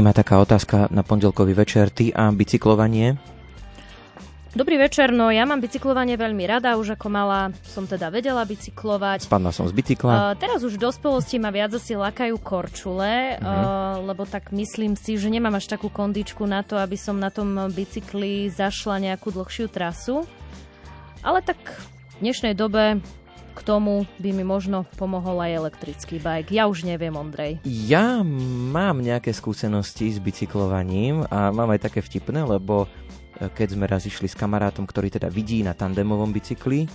ma taká otázka na pondelkový večer. Ty a bicyklovanie? Dobrý večer, no ja mám bicyklovanie veľmi rada, už ako mala som teda vedela bicyklovať. Spadla som z bicykla. Uh, teraz už v dospelosti ma viac asi lakajú korčule, uh-huh. uh, lebo tak myslím si, že nemám až takú kondičku na to, aby som na tom bicykli zašla nejakú dlhšiu trasu. Ale tak v dnešnej dobe k tomu by mi možno pomohol aj elektrický bike. Ja už neviem, Ondrej. Ja mám nejaké skúsenosti s bicyklovaním a mám aj také vtipné, lebo keď sme raz išli s kamarátom, ktorý teda vidí na tandemovom bicykli, e,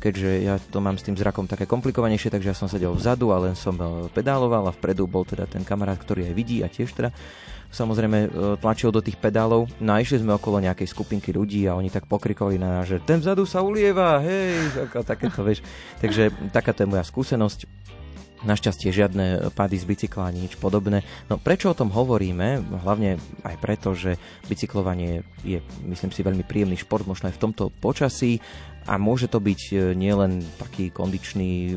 keďže ja to mám s tým zrakom také komplikovanejšie, takže ja som sedel vzadu a len som e, pedáloval a vpredu bol teda ten kamarát, ktorý aj vidí a tiež teda samozrejme e, tlačil do tých pedálov. No a išli sme okolo nejakej skupinky ľudí a oni tak pokrikovali na nás, že ten vzadu sa ulieva, hej, takéto, vieš. Takže takáto je moja skúsenosť. Našťastie žiadne pády z bicykla ani nič podobné. No prečo o tom hovoríme? Hlavne aj preto, že bicyklovanie je, myslím si, veľmi príjemný šport, možno aj v tomto počasí a môže to byť e, nielen taký kondičný, e,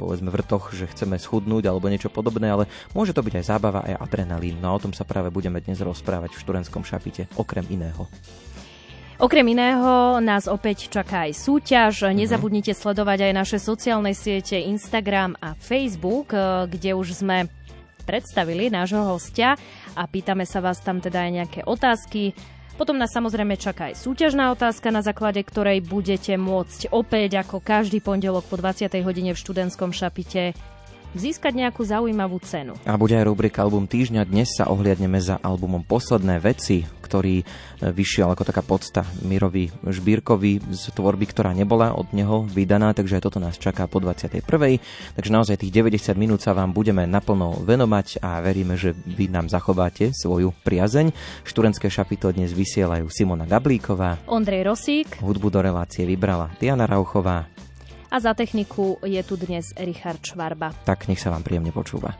povedzme, vrtoch, že chceme schudnúť alebo niečo podobné, ale môže to byť aj zábava, aj adrenalín. No a o tom sa práve budeme dnes rozprávať v študentskom šapite, okrem iného. Okrem iného nás opäť čaká aj súťaž. Uh-huh. Nezabudnite sledovať aj naše sociálne siete Instagram a Facebook, eh, kde už sme predstavili nášho hostia a pýtame sa vás tam teda aj nejaké otázky. Potom nás samozrejme čaká aj súťažná otázka, na základe ktorej budete môcť opäť ako každý pondelok po 20. hodine v študentskom šapite získať nejakú zaujímavú cenu. A bude aj rubrika Album týždňa. Dnes sa ohliadneme za albumom Posledné veci, ktorý e, vyšiel ako taká podsta Mirovi Žbírkovi z tvorby, ktorá nebola od neho vydaná, takže aj toto nás čaká po 21. Takže naozaj tých 90 minút sa vám budeme naplno venovať a veríme, že vy nám zachováte svoju priazeň. Študentské šapito dnes vysielajú Simona Gablíková, Ondrej Rosík, hudbu do relácie vybrala Diana Rauchová a za techniku je tu dnes Richard Švarba. Tak nech sa vám príjemne počúva.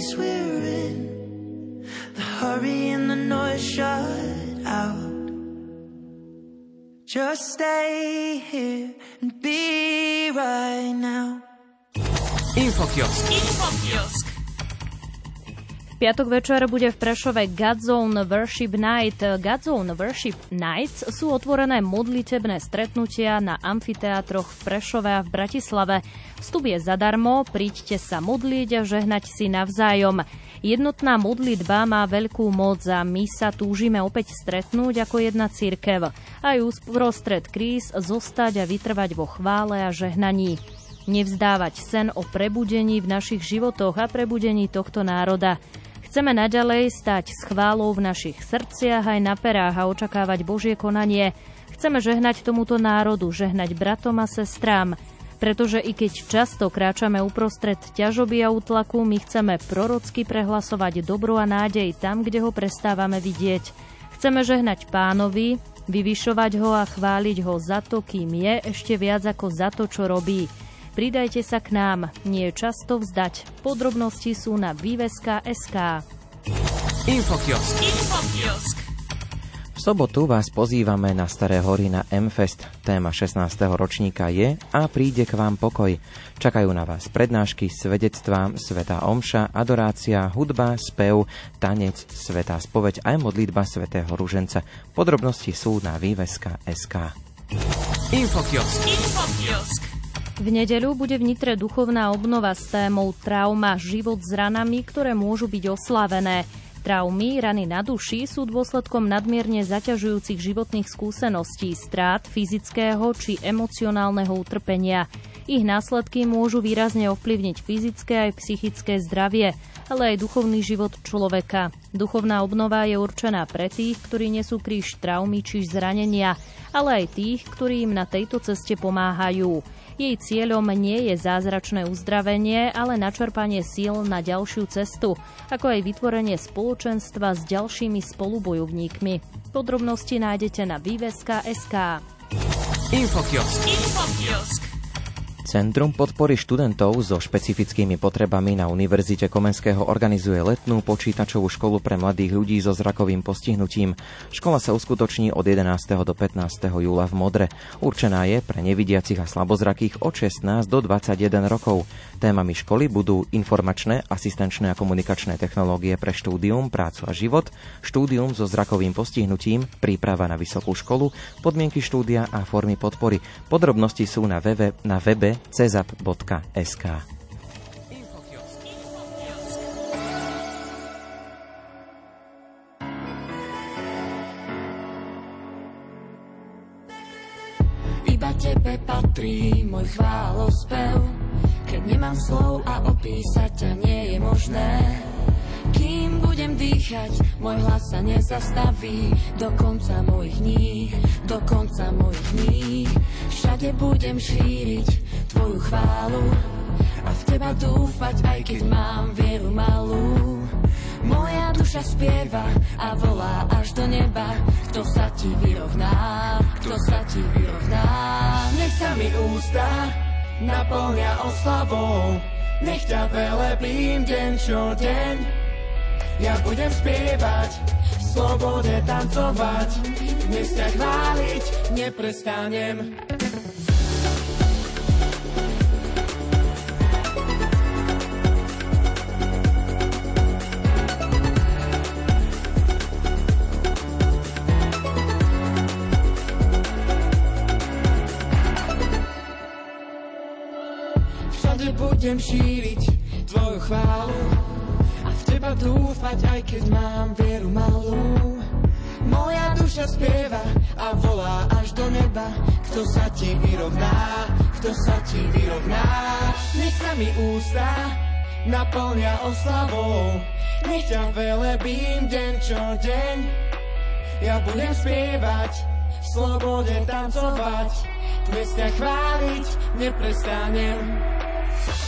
Space we're in. The hurry and the noise shut out. Just stay here and be right now. Infokiosk. V piatok večer bude v Prešove Godzone Worship Night. Godzone Worship Nights sú otvorené modlitebné stretnutia na amfiteátroch v Prešove a v Bratislave. Vstup je zadarmo, príďte sa modliť a žehnať si navzájom. Jednotná modlitba má veľkú moc a my sa túžime opäť stretnúť ako jedna církev. Aj uprostred kríz zostať a vytrvať vo chvále a žehnaní. Nevzdávať sen o prebudení v našich životoch a prebudení tohto národa. Chceme naďalej stať s chválou v našich srdciach aj na perách a očakávať Božie konanie. Chceme žehnať tomuto národu, žehnať bratom a sestrám. Pretože i keď často kráčame uprostred ťažoby a útlaku, my chceme prorocky prehlasovať dobro a nádej tam, kde ho prestávame vidieť. Chceme žehnať pánovi, vyvyšovať ho a chváliť ho za to, kým je, ešte viac ako za to, čo robí. Pridajte sa k nám, nie je často vzdať. Podrobnosti sú na výveska.sk. Infokiosk. V sobotu vás pozývame na Staré hory na M-Fest. Téma 16. ročníka je A príde k vám pokoj. Čakajú na vás prednášky, svedectvá, svetá omša, adorácia, hudba, spev, tanec, svetá spoveď aj modlitba svätého Ruženca. Podrobnosti sú na výveska.sk. Infokiosk. V nedeľu bude v Nitre duchovná obnova s témou trauma, život s ranami, ktoré môžu byť oslavené. Traumy, rany na duši sú dôsledkom nadmierne zaťažujúcich životných skúseností, strát, fyzického či emocionálneho utrpenia. Ich následky môžu výrazne ovplyvniť fyzické aj psychické zdravie, ale aj duchovný život človeka. Duchovná obnova je určená pre tých, ktorí nesú kríž traumy či zranenia, ale aj tých, ktorí im na tejto ceste pomáhajú. Jej cieľom nie je zázračné uzdravenie, ale načerpanie síl na ďalšiu cestu, ako aj vytvorenie spoločenstva s ďalšími spolubojovníkmi. Podrobnosti nájdete na výveska.sk. Infokiosk. Centrum podpory študentov so špecifickými potrebami na Univerzite Komenského organizuje letnú počítačovú školu pre mladých ľudí so zrakovým postihnutím. Škola sa uskutoční od 11. do 15. júla v Modre. Určená je pre nevidiacich a slabozrakých od 16 do 21 rokov. Témami školy budú informačné, asistenčné a komunikačné technológie pre štúdium, prácu a život, štúdium so zrakovým postihnutím, príprava na vysokú školu, podmienky štúdia a formy podpory. Podrobnosti sú na webe, na webe cezap.sk. Iba tebe patrí môj chválospev. Keď nemám slov a opísať ťa nie je možné. Kým budem dýchať, môj hlas sa nezastaví. Do konca mojich dní, do konca mojich dní. Všade budem šíriť tvoju chválu. A v teba dúfať, aj keď mám vieru malú. Moja duša spieva a volá až do neba. Kto sa ti vyrovná, kto sa ti vyrovná? Nech sa mi ústa naplňa oslavou. Nech ťa velebím deň čo deň. Ja budem spievať, v slobode tancovať. Dnes ťa chváliť neprestanem budem šíriť tvoju chválu a v teba dúfať, aj keď mám vieru malú. Moja duša spieva a volá až do neba, kto sa ti vyrovná, kto sa ti vyrovná. Nech sa mi ústa naplňa oslavou, nech ťa velebím deň čo deň. Ja budem spievať, v slobode tancovať, dnes ťa chváliť neprestanem.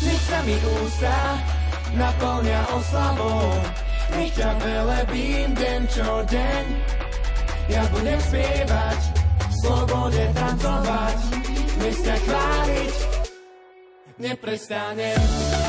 Nech sa mi ústa naplňa oslavou, nech ťa velebím deň čo deň. Ja budem spievať, slobode tancovať, dnes ťa chváliť neprestanem.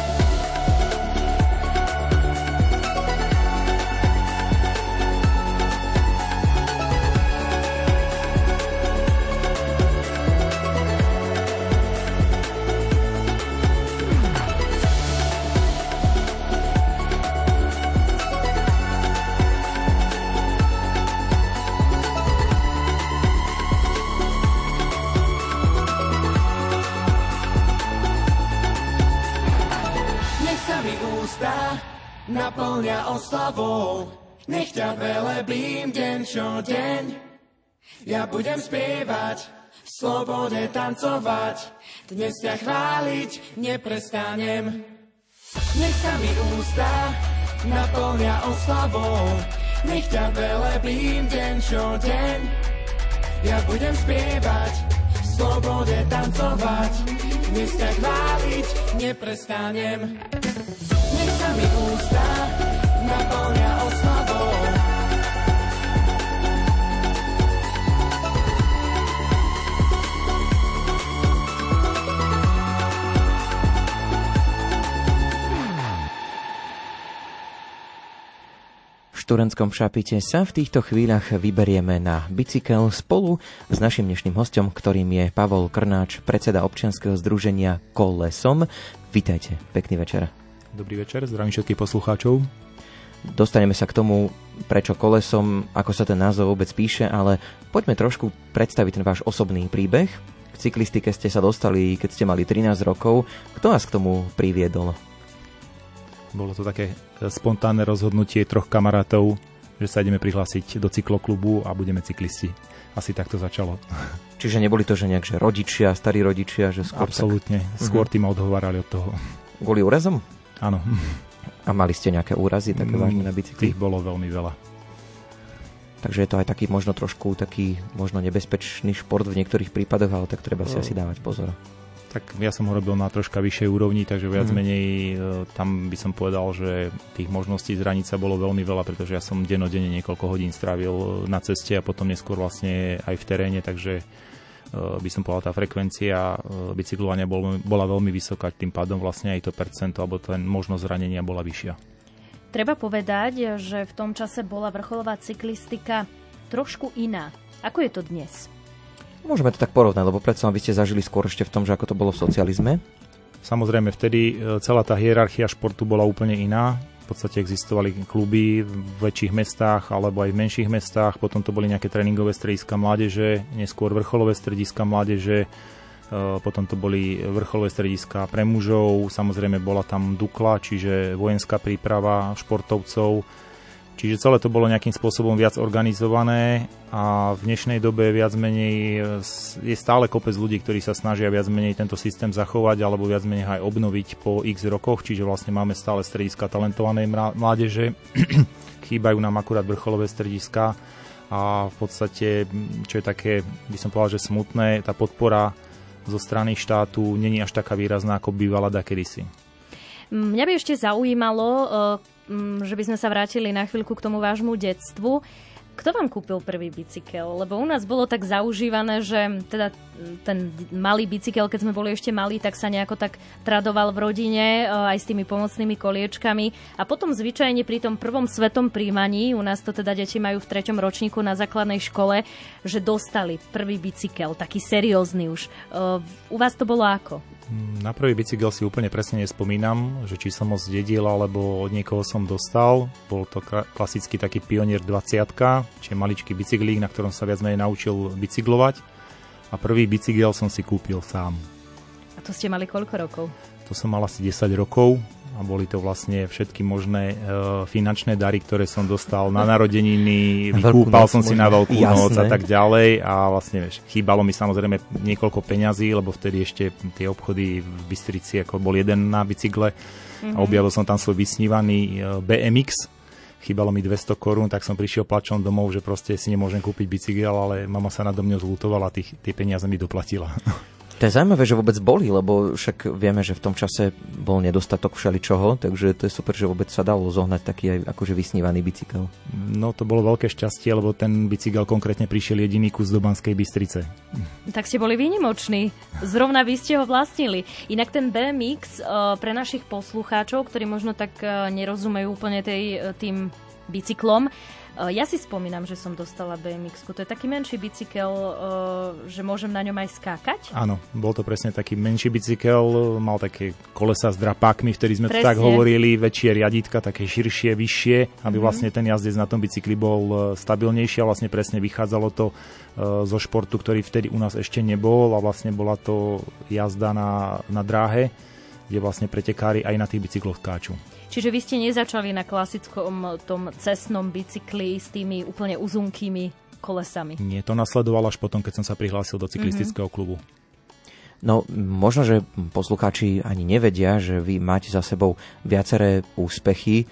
Naplňa oslavou. Nech ťa velebím deň čo deň. Ja budem spievať, v slobode tancovať. Dnes ťa chváliť neprestanem. Nech sa mi ústa naplňa oslavou. Nech ťa velebím deň čo deň. Ja budem spievať, v slobode tancovať. Dnes ťa chváliť neprestanem mi ústa V Šturenskom šapite sa v týchto chvíľach vyberieme na bicykel spolu s našim dnešným hostom, ktorým je Pavol Krnáč, predseda občianskeho združenia Kolesom. Vítajte, pekný večer. Dobrý večer, zdravím všetkých poslucháčov. Dostaneme sa k tomu, prečo kolesom, ako sa ten názov vôbec píše, ale poďme trošku predstaviť ten váš osobný príbeh. K cyklistike ste sa dostali, keď ste mali 13 rokov. Kto vás k tomu priviedol? Bolo to také spontánne rozhodnutie troch kamarátov, že sa ideme prihlásiť do cykloklubu a budeme cyklisti. Asi takto začalo. Čiže neboli to, že nejak že rodičia, starí rodičia, že skôr Absolútne. Tak... Skôr tým odhovárali od toho. Kvôli úrazom? Áno. A mali ste nejaké úrazy také vážne na bicykli? Tých bolo veľmi veľa. Takže je to aj taký možno trošku taký možno nebezpečný šport v niektorých prípadoch, ale tak treba si no. asi dávať pozor. Tak ja som ho robil na troška vyššej úrovni, takže viac mm. menej e, tam by som povedal, že tých možností zraniť sa bolo veľmi veľa, pretože ja som denodene niekoľko hodín strávil na ceste a potom neskôr vlastne aj v teréne, takže Eh, by som povedal, tá frekvencia bicyklovania bol, bola veľmi vysoká, tým pádom vlastne aj to percento alebo ten možnosť zranenia bola vyššia. Treba povedať, že v tom čase bola vrcholová cyklistika trošku iná. Ako je to dnes? Môžeme to tak porovnať, lebo predsa vy ste zažili skôr ešte v tom, že ako to bolo v socializme. Samozrejme, vtedy eh, celá tá hierarchia športu bola úplne iná. V podstate existovali kluby v väčších mestách alebo aj v menších mestách, potom to boli nejaké tréningové strediska mládeže, neskôr vrcholové strediska mládeže, e, potom to boli vrcholové strediska pre mužov, samozrejme bola tam Dukla, čiže vojenská príprava športovcov, Čiže celé to bolo nejakým spôsobom viac organizované a v dnešnej dobe viac menej je stále kopec ľudí, ktorí sa snažia viac menej tento systém zachovať alebo viac menej aj obnoviť po x rokoch, čiže vlastne máme stále strediska talentovanej mládeže, chýbajú nám akurát vrcholové strediska. A v podstate, čo je také, by som povedal, že smutné, tá podpora zo strany štátu není až taká výrazná, ako bývala da kedysi. Mňa by ešte zaujímalo, Mm, že by sme sa vrátili na chvíľku k tomu vášmu detstvu. Kto vám kúpil prvý bicykel? Lebo u nás bolo tak zaužívané, že teda ten malý bicykel, keď sme boli ešte malí, tak sa nejako tak tradoval v rodine e, aj s tými pomocnými koliečkami. A potom zvyčajne pri tom prvom svetom príjmaní, u nás to teda deti majú v treťom ročníku na základnej škole, že dostali prvý bicykel, taký seriózny už. E, u vás to bolo ako? Na prvý bicykel si úplne presne nespomínam, že či som ho zdedil alebo od niekoho som dostal. Bol to klasický taký Pionier 20, čiže maličký bicyklík, na ktorom sa viac menej naučil bicyklovať. A prvý bicykel som si kúpil sám. A to ste mali koľko rokov? to som mal asi 10 rokov a boli to vlastne všetky možné uh, finančné dary, ktoré som dostal na narodeniny, vykúpal som si na veľkú Jasné. noc a tak ďalej a vlastne vieš, chýbalo mi samozrejme niekoľko peňazí, lebo vtedy ešte tie obchody v Bystrici ako bol jeden na bicykle mm-hmm. a mhm. objavil som tam svoj vysnívaný uh, BMX, chýbalo mi 200 korún, tak som prišiel plačom domov, že proste si nemôžem kúpiť bicykel, ale mama sa nado mňou zlutovala a tie peniaze mi doplatila. To je zaujímavé, že vôbec boli, lebo však vieme, že v tom čase bol nedostatok všeličoho, takže to je super, že vôbec sa dalo zohnať taký aj akože vysnívaný bicykel. No to bolo veľké šťastie, lebo ten bicykel konkrétne prišiel jediný kus do Banskej Bystrice. Tak ste boli výnimoční. Zrovna vy ste ho vlastnili. Inak ten BMX eh, pre našich poslucháčov, ktorí možno tak eh, nerozumejú úplne tej, eh, tým bicyklom, ja si spomínam, že som dostala bmx To je taký menší bicykel, eh, že môžem na ňom aj skákať? Áno, bol to presne taký menší bicykel, mal také kolesa s drapákmi, vtedy sme presne. to tak hovorili, väčšie riaditka, také širšie, vyššie, aby mm-hmm. vlastne ten jazdec na tom bicykli bol eh, stabilnejší a vlastne presne vychádzalo to zo športu, ktorý vtedy u nás ešte nebol a vlastne bola to jazda na, na dráhe, kde vlastne pretekári aj na tých bicykloch skáču. Čiže vy ste nezačali na klasickom tom cestnom bicykli s tými úplne uzunkými kolesami? Nie, to nasledovalo až potom, keď som sa prihlásil do cyklistického mm-hmm. klubu. No, možno, že poslucháči ani nevedia, že vy máte za sebou viaceré úspechy,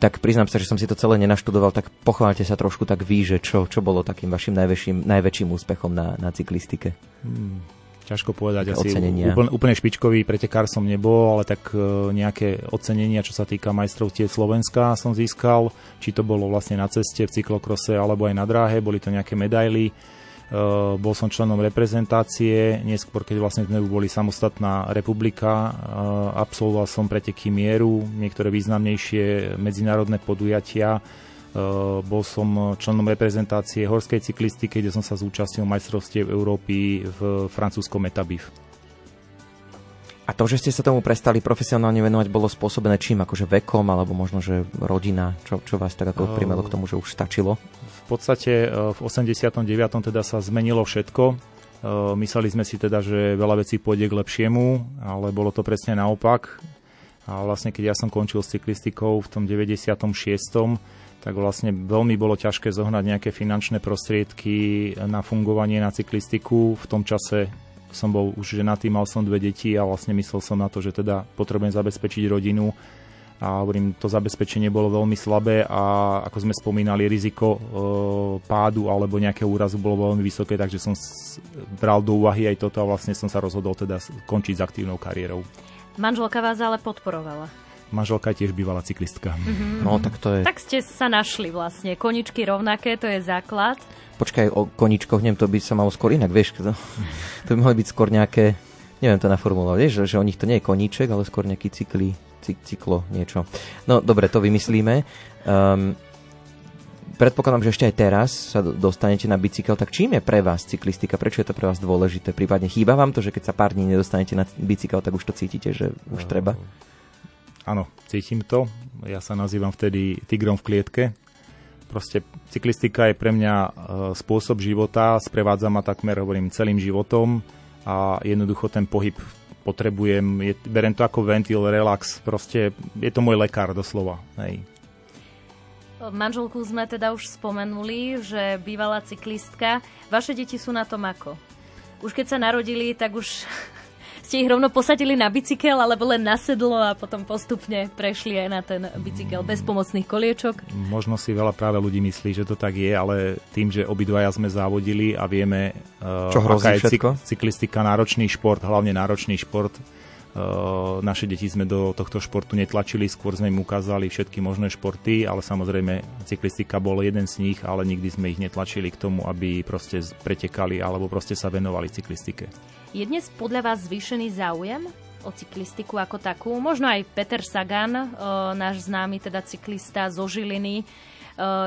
tak priznám sa, že som si to celé nenaštudoval, tak pochváľte sa trošku tak vy, že čo, čo bolo takým vašim najväčším, najväčším úspechom na, na cyklistike. Hmm, ťažko povedať. Také asi úplne, úplne špičkový pretekár som nebol, ale tak e, nejaké ocenenia, čo sa týka tie Slovenska som získal. Či to bolo vlastne na ceste, v cyklokrose alebo aj na dráhe, boli to nejaké medaily. Uh, bol som členom reprezentácie, neskôr keď vlastne sme boli samostatná republika, uh, absolvoval som preteky mieru, niektoré významnejšie medzinárodné podujatia, bol som členom reprezentácie horskej cyklistiky, kde som sa zúčastnil majstrovstiev Európy v francúzskom Etabif. A to, že ste sa tomu prestali profesionálne venovať, bolo spôsobené čím? Akože vekom, alebo možno, že rodina? Čo, čo vás tak ako primelo k tomu, že už stačilo? V podstate eh, v 89. teda sa zmenilo všetko. Eh, mysleli sme si teda, že veľa vecí pôjde k lepšiemu, ale bolo to presne naopak. A vlastne keď ja som končil s cyklistikou v tom 96 tak vlastne veľmi bolo ťažké zohnať nejaké finančné prostriedky na fungovanie na cyklistiku. V tom čase som bol už ženatý, mal som dve deti a vlastne myslel som na to, že teda potrebujem zabezpečiť rodinu a hovorím, to zabezpečenie bolo veľmi slabé a ako sme spomínali, riziko e, pádu alebo nejakého úrazu bolo veľmi vysoké, takže som bral do úvahy aj toto a vlastne som sa rozhodol teda končiť s aktívnou kariérou. Manželka vás ale podporovala manželka je tiež bývalá cyklistka. Mm-hmm. No, tak to je... Tak ste sa našli vlastne. Koničky rovnaké, to je základ. Počkaj, o koničkoch, neviem, to by sa malo skôr inak, vieš, to, to by mohli byť skôr nejaké, neviem to naformulovať, vieš, že, že o nich to nie je koníček, ale skôr nejaký cykli, cyklo, niečo. No, dobre, to vymyslíme. Um, predpokladám, že ešte aj teraz sa dostanete na bicykel, tak čím je pre vás cyklistika? Prečo je to pre vás dôležité? Prípadne chýba vám to, že keď sa pár dní nedostanete na bicykel, tak už to cítite, že už treba? Áno, cítim to. Ja sa nazývam vtedy tigrom v klietke. Proste cyklistika je pre mňa e, spôsob života, sprevádza ma takmer, hovorím, celým životom a jednoducho ten pohyb potrebujem, je, berem to ako ventil, relax, proste je to môj lekár doslova. Hej. Manželku sme teda už spomenuli, že bývalá cyklistka. Vaše deti sú na tom ako? Už keď sa narodili, tak už ste ich rovno posadili na bicykel, alebo len na sedlo a potom postupne prešli aj na ten bicykel bez pomocných koliečok? Možno si veľa práve ľudí myslí, že to tak je, ale tým, že obidvaja sme závodili a vieme, uh, Čo aká je cyk- cyklistika náročný šport, hlavne náročný šport, naše deti sme do tohto športu netlačili, skôr sme im ukázali všetky možné športy, ale samozrejme cyklistika bol jeden z nich, ale nikdy sme ich netlačili k tomu, aby proste pretekali alebo proste sa venovali cyklistike. Je dnes podľa vás zvýšený záujem o cyklistiku ako takú? Možno aj Peter Sagan, e, náš známy teda cyklista zo Žiliny, e,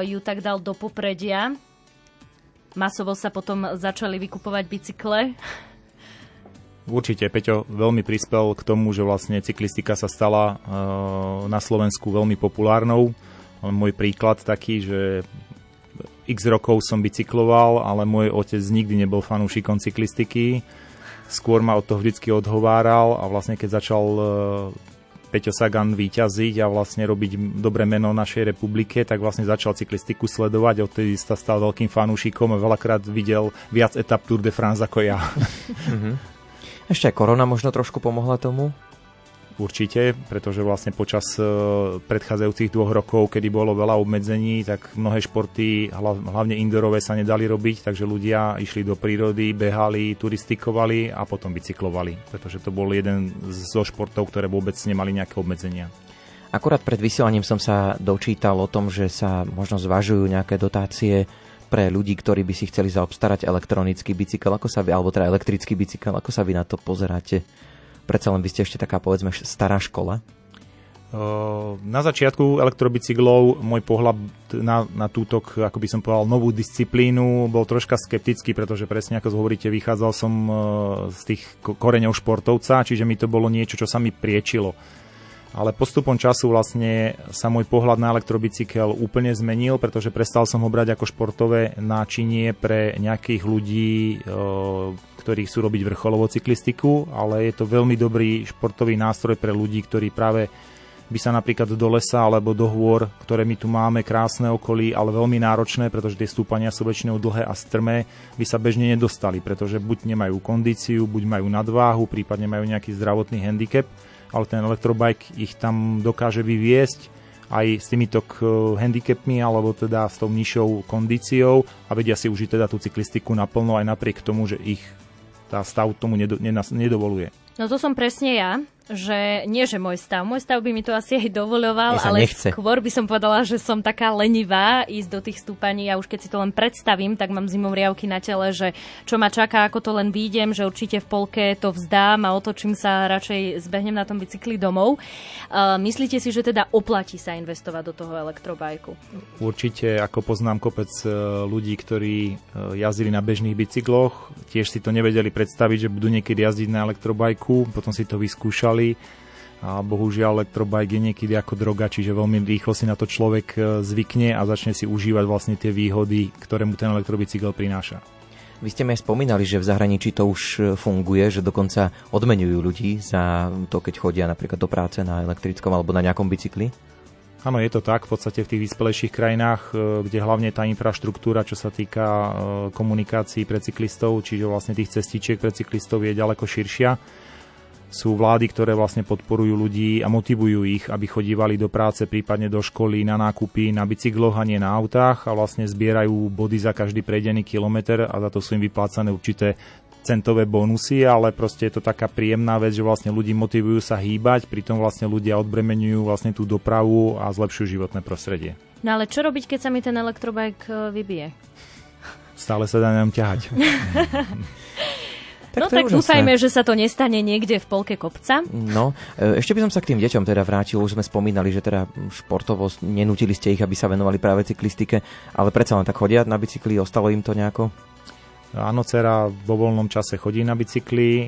ju tak dal do popredia. Masovo sa potom začali vykupovať bicykle. Určite, Peťo veľmi prispel k tomu, že vlastne cyklistika sa stala e, na Slovensku veľmi populárnou. Môj príklad taký, že x rokov som bicykloval, ale môj otec nikdy nebol fanúšikom cyklistiky skôr ma od toho vždycky odhováral a vlastne keď začal e, Peťo Sagan vyťaziť a vlastne robiť dobré meno našej republike, tak vlastne začal cyklistiku sledovať a odtedy sa stal veľkým fanúšikom a veľakrát videl viac etap Tour de France ako ja. Mhm. Ešte aj korona možno trošku pomohla tomu? Určite, pretože vlastne počas e, predchádzajúcich dvoch rokov, kedy bolo veľa obmedzení, tak mnohé športy, hlavne indorové, sa nedali robiť, takže ľudia išli do prírody, behali, turistikovali a potom bicyklovali, pretože to bol jeden zo športov, ktoré vôbec nemali nejaké obmedzenia. Akurát pred vysielaním som sa dočítal o tom, že sa možno zvažujú nejaké dotácie pre ľudí, ktorí by si chceli zaobstarať elektronický bicykel, ako sa vy, alebo teda elektrický bicykel, ako sa vy na to pozeráte? predsa len vy ste ešte taká, povedzme, stará škola? Na začiatku elektrobicyklov môj pohľad na, na túto, ako by som povedal, novú disciplínu bol troška skeptický, pretože presne ako hovoríte, vychádzal som z tých koreňov športovca, čiže mi to bolo niečo, čo sa mi priečilo. Ale postupom času vlastne sa môj pohľad na elektrobicykel úplne zmenil, pretože prestal som ho brať ako športové náčinie pre nejakých ľudí, ktorí chcú robiť vrcholovú cyklistiku, ale je to veľmi dobrý športový nástroj pre ľudí, ktorí práve by sa napríklad do lesa alebo do hôr, ktoré my tu máme, krásne okolí, ale veľmi náročné, pretože tie stúpania sú väčšinou dlhé a strmé, by sa bežne nedostali, pretože buď nemajú kondíciu, buď majú nadváhu, prípadne majú nejaký zdravotný handicap, ale ten elektrobike ich tam dokáže vyviesť aj s týmito handicapmi alebo teda s tou nižšou kondíciou a vedia si užiť teda tú cyklistiku naplno aj napriek tomu, že ich tá stav tomu nedovoluje. No to som presne ja že nie, že môj stav. Môj stav by mi to asi aj dovoľoval, ale nechce. skôr by som povedala, že som taká lenivá ísť do tých stúpaní a už keď si to len predstavím, tak mám zimomriavky na tele, že čo ma čaká, ako to len výjdem, že určite v polke to vzdám a otočím sa radšej zbehnem na tom bicykli domov. Uh, myslíte si, že teda oplatí sa investovať do toho elektrobajku? Určite, ako poznám kopec e, ľudí, ktorí e, jazdili na bežných bicykloch, tiež si to nevedeli predstaviť, že budú niekedy jazdiť na elektrobajku, potom si to vyskúšali povedali. A bohužiaľ elektrobike je niekedy ako droga, čiže veľmi rýchlo si na to človek e, zvykne a začne si užívať vlastne tie výhody, ktoré mu ten elektrobicykel prináša. Vy ste mi aj spomínali, že v zahraničí to už e, funguje, že dokonca odmenujú ľudí za to, keď chodia napríklad do práce na elektrickom alebo na nejakom bicykli? Áno, je to tak. V podstate v tých vyspelejších krajinách, e, kde hlavne tá infraštruktúra, čo sa týka komunikácií pre cyklistov, čiže vlastne tých cestičiek pre cyklistov je ďaleko širšia, sú vlády, ktoré vlastne podporujú ľudí a motivujú ich, aby chodívali do práce, prípadne do školy, na nákupy, na bicykloch a nie na autách a vlastne zbierajú body za každý prejdený kilometr a za to sú im vyplácané určité centové bonusy, ale proste je to taká príjemná vec, že vlastne ľudí motivujú sa hýbať, pritom vlastne ľudia odbremenujú vlastne tú dopravu a zlepšujú životné prostredie. No ale čo robiť, keď sa mi ten elektrobike e, vybije? Stále sa dá nám ťahať. Tak no tak dúfajme, že sa to nestane niekde v polke kopca. No, e, ešte by som sa k tým deťom teda vrátil. Už sme spomínali, že teda športovo nenútili ste ich, aby sa venovali práve cyklistike, ale predsa len tak chodia na bicykli, ostalo im to nejako? Áno, dcera vo voľnom čase chodí na bicykli, e,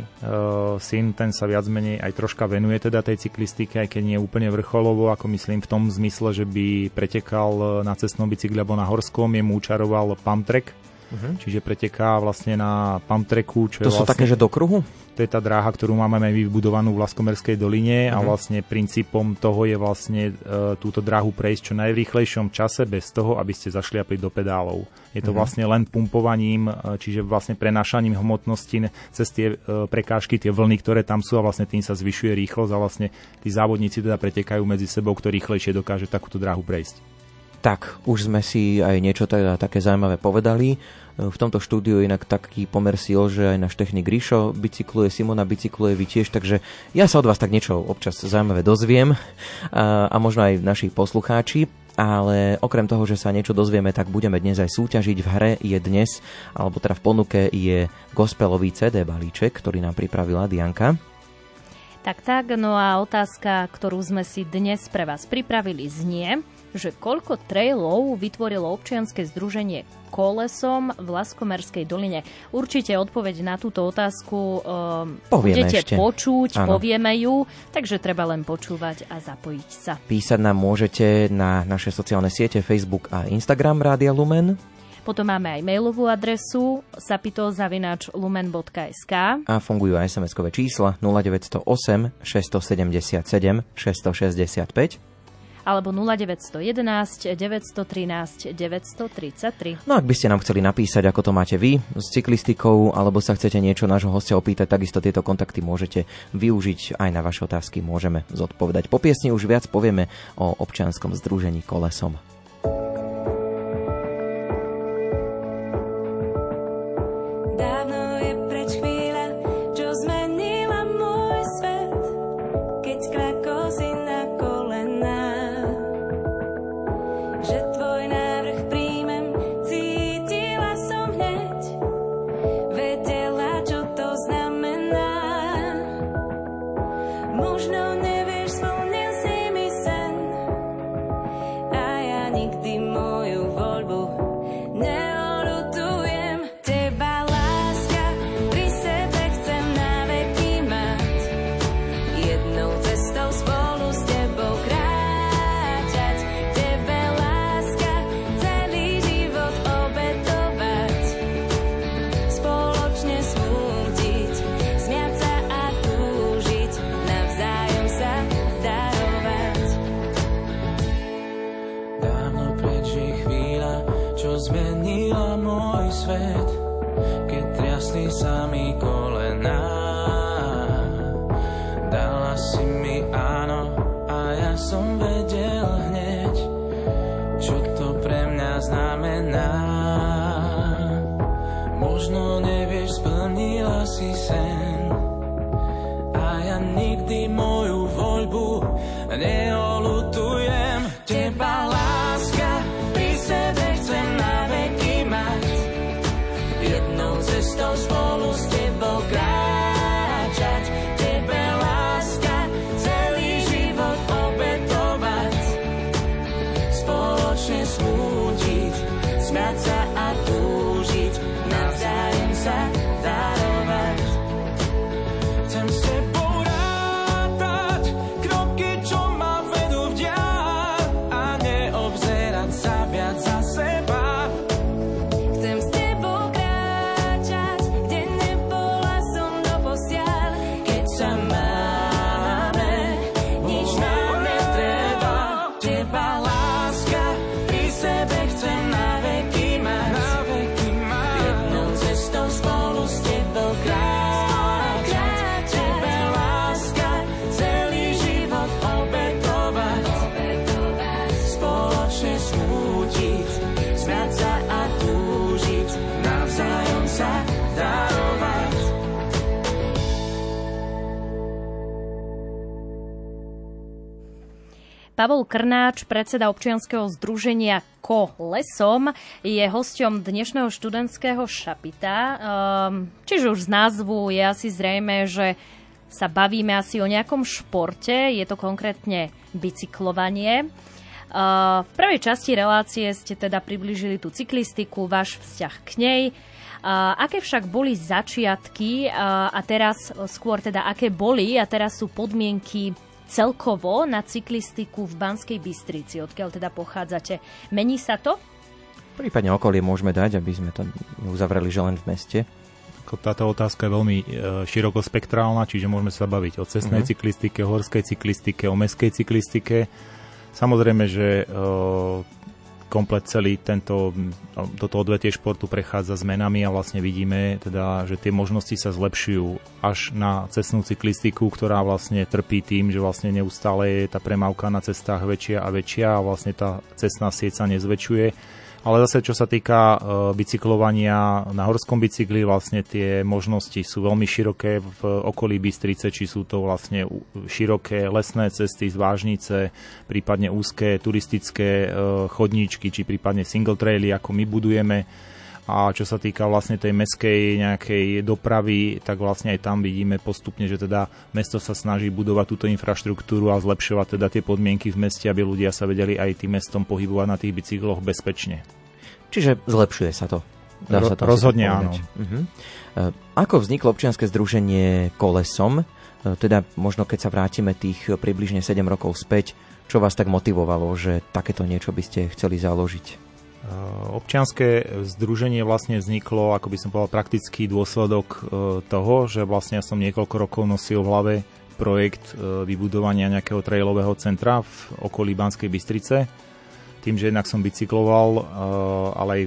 syn ten sa viac menej aj troška venuje teda tej cyklistike, aj keď nie úplne vrcholovo, ako myslím v tom zmysle, že by pretekal na cestnom bicykli alebo na horskom, jemu učaroval pump track, Uh-huh. Čiže preteká vlastne na Pamtreku. Čo to je sú vlastne, také, že do kruhu? To je tá dráha, ktorú máme aj vybudovanú v Laskomerskej doline uh-huh. a mhm. vlastne princípom toho je vlastne e, túto dráhu prejsť čo najrýchlejšom čase bez toho, aby ste zašliapli do pedálov. Je to uh-huh. vlastne len pumpovaním, e, čiže vlastne prenášaním hmotnosti cez tie e, prekážky, tie vlny, ktoré tam sú a vlastne tým sa zvyšuje rýchlosť a vlastne tí závodníci teda pretekajú medzi sebou, kto rýchlejšie dokáže takúto dráhu prejsť. Tak, už sme si aj niečo teda také zaujímavé povedali. V tomto štúdiu inak taký pomer sil, že aj náš technik Ríšo bicykluje, Simona bicykluje, vy tiež, takže ja sa od vás tak niečo občas zaujímavé dozviem a, a možno aj naši poslucháči. Ale okrem toho, že sa niečo dozvieme, tak budeme dnes aj súťažiť. V hre je dnes, alebo teda v ponuke je gospelový CD balíček, ktorý nám pripravila Dianka. Tak tak, no a otázka, ktorú sme si dnes pre vás pripravili znie, že koľko trailov vytvorilo občianske združenie kolesom v Laskomerskej doline. Určite odpoveď na túto otázku um, budete ešte. počuť, ano. povieme ju, takže treba len počúvať a zapojiť sa. Písať nám môžete na naše sociálne siete Facebook a Instagram Rádia Lumen Potom máme aj mailovú adresu sapito.lumen.sk A fungujú aj SMS-kové čísla 0908 677 665 alebo 0911 913 933. No ak by ste nám chceli napísať, ako to máte vy s cyklistikou, alebo sa chcete niečo nášho hostia opýtať, takisto tieto kontakty môžete využiť aj na vaše otázky, môžeme zodpovedať. Po piesni už viac povieme o občianskom združení Kolesom. Pavol Krnáč, predseda občianskeho združenia Ko lesom, je hosťom dnešného študentského šapita. Ehm, čiže už z názvu je asi zrejme, že sa bavíme asi o nejakom športe, je to konkrétne bicyklovanie. Ehm, v prvej časti relácie ste teda približili tú cyklistiku, váš vzťah k nej. Ehm, aké však boli začiatky a teraz skôr teda aké boli a teraz sú podmienky celkovo na cyklistiku v Banskej Bystrici, odkiaľ teda pochádzate. Mení sa to? Prípadne okolie môžeme dať, aby sme to neuzavreli, že len v meste. Táto otázka je veľmi e, širokospektrálna, čiže môžeme sa baviť o cestnej uh-huh. cyklistike, o horskej cyklistike, o meskej cyklistike. Samozrejme, že e, komplet celý tento, toto odvetie športu prechádza zmenami a vlastne vidíme teda, že tie možnosti sa zlepšujú až na cestnú cyklistiku, ktorá vlastne trpí tým, že vlastne neustále je tá premávka na cestách väčšia a väčšia a vlastne tá cestná sieť sa nezväčšuje ale zase, čo sa týka uh, bicyklovania na horskom bicykli, vlastne tie možnosti sú veľmi široké v okolí Bystrice, či sú to vlastne široké lesné cesty z vážnice, prípadne úzké turistické uh, chodníčky, či prípadne single traily, ako my budujeme. A čo sa týka vlastne tej meskej nejakej dopravy, tak vlastne aj tam vidíme postupne, že teda mesto sa snaží budovať túto infraštruktúru a zlepšovať teda tie podmienky v meste, aby ľudia sa vedeli aj tým mestom pohybovať na tých bicykloch bezpečne. Čiže zlepšuje sa to. Dá sa to rozhodne áno. Uh-huh. Ako vzniklo občianske združenie Kolesom? E, teda možno keď sa vrátime tých približne 7 rokov späť, čo vás tak motivovalo, že takéto niečo by ste chceli založiť? Občianské združenie vlastne vzniklo, ako by som povedal, praktický dôsledok toho, že vlastne ja som niekoľko rokov nosil v hlave projekt vybudovania nejakého trailového centra v okolí Banskej Bystrice. Tým, že jednak som bicykloval, ale aj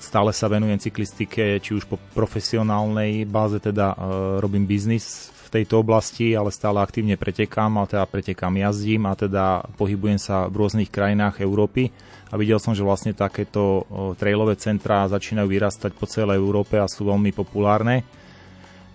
stále sa venujem cyklistike, či už po profesionálnej báze, teda robím biznis v tejto oblasti, ale stále aktívne pretekám, a teda pretekám, jazdím a teda pohybujem sa v rôznych krajinách Európy a videl som, že vlastne takéto trailové centrá začínajú vyrastať po celej Európe a sú veľmi populárne.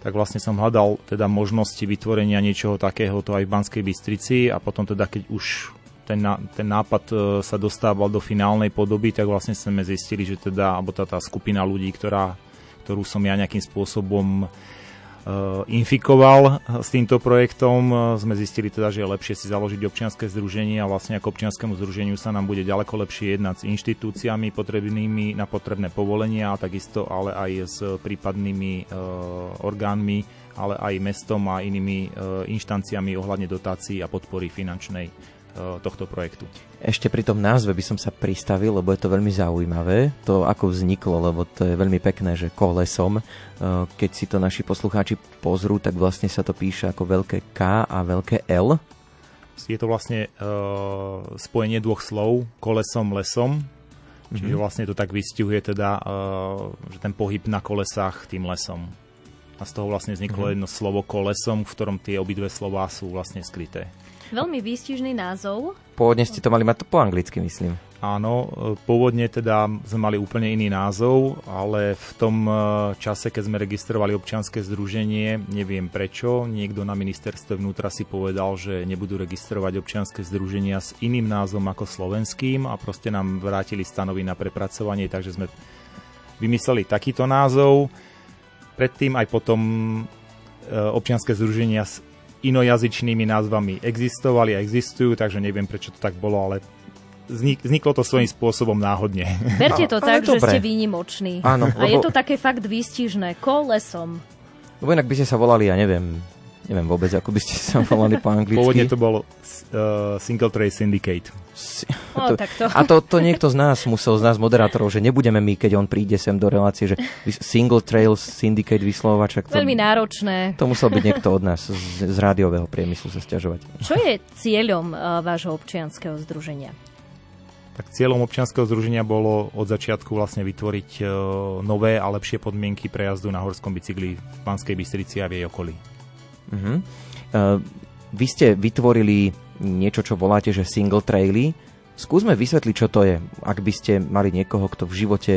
Tak vlastne som hľadal teda možnosti vytvorenia niečoho takéhoto aj v Banskej Bystrici a potom teda keď už ten, ten nápad e, sa dostával do finálnej podoby, tak vlastne sme zistili, že teda, alebo tá, tá skupina ľudí, ktorá, ktorú som ja nejakým spôsobom infikoval s týmto projektom. Sme zistili teda, že je lepšie si založiť občianske združenie a vlastne ako občianskému združeniu sa nám bude ďaleko lepšie jednať s inštitúciami potrebnými na potrebné povolenia a takisto ale aj s prípadnými orgánmi, ale aj mestom a inými inštanciami ohľadne dotácií a podpory finančnej tohto projektu. Ešte pri tom názve by som sa pristavil, lebo je to veľmi zaujímavé, to ako vzniklo, lebo to je veľmi pekné, že kolesom. Keď si to naši poslucháči pozrú, tak vlastne sa to píše ako veľké K a veľké L. Je to vlastne uh, spojenie dvoch slov, kolesom, lesom. Čiže mm-hmm. vlastne to tak vystihuje teda, uh, že ten pohyb na kolesách tým lesom. A z toho vlastne vzniklo mm-hmm. jedno slovo kolesom, v ktorom tie obidve slová sú vlastne skryté. Veľmi výstižný názov. Pôvodne ste to mali mať to po anglicky, myslím. Áno, pôvodne teda sme mali úplne iný názov, ale v tom e, čase, keď sme registrovali občianske združenie, neviem prečo, niekto na ministerstve vnútra si povedal, že nebudú registrovať občianske združenia s iným názvom ako slovenským a proste nám vrátili stanovy na prepracovanie, takže sme vymysleli takýto názov. Predtým aj potom e, občianske združenia s inojazyčnými názvami existovali a existujú, takže neviem, prečo to tak bolo, ale vzniklo to svojím spôsobom náhodne. Berte to tak, že ste výnimoční. Áno, a lebo... je to také fakt výstižné. Kolesom. Lebo inak by ste sa volali, ja neviem, neviem vôbec, ako by ste sa volali po anglicky. Pôvodne to bolo uh, Single Tray Syndicate. O, to, takto. A to, to niekto z nás musel, z nás moderátorov, že nebudeme my, keď on príde sem do relácie, že Single Trail Syndicate vyslovať. To, Veľmi náročné. To musel byť niekto od nás z, z rádiového priemyslu sa stiažovať. Čo je cieľom uh, vášho občianského združenia? Tak cieľom občianského združenia bolo od začiatku vlastne vytvoriť uh, nové a lepšie podmienky pre jazdu na horskom bicykli v Banskej Bystrici a v jej okolí. Uh-huh. Uh, vy ste vytvorili niečo, čo voláte, že single traily. Skúsme vysvetliť, čo to je. Ak by ste mali niekoho, kto v živote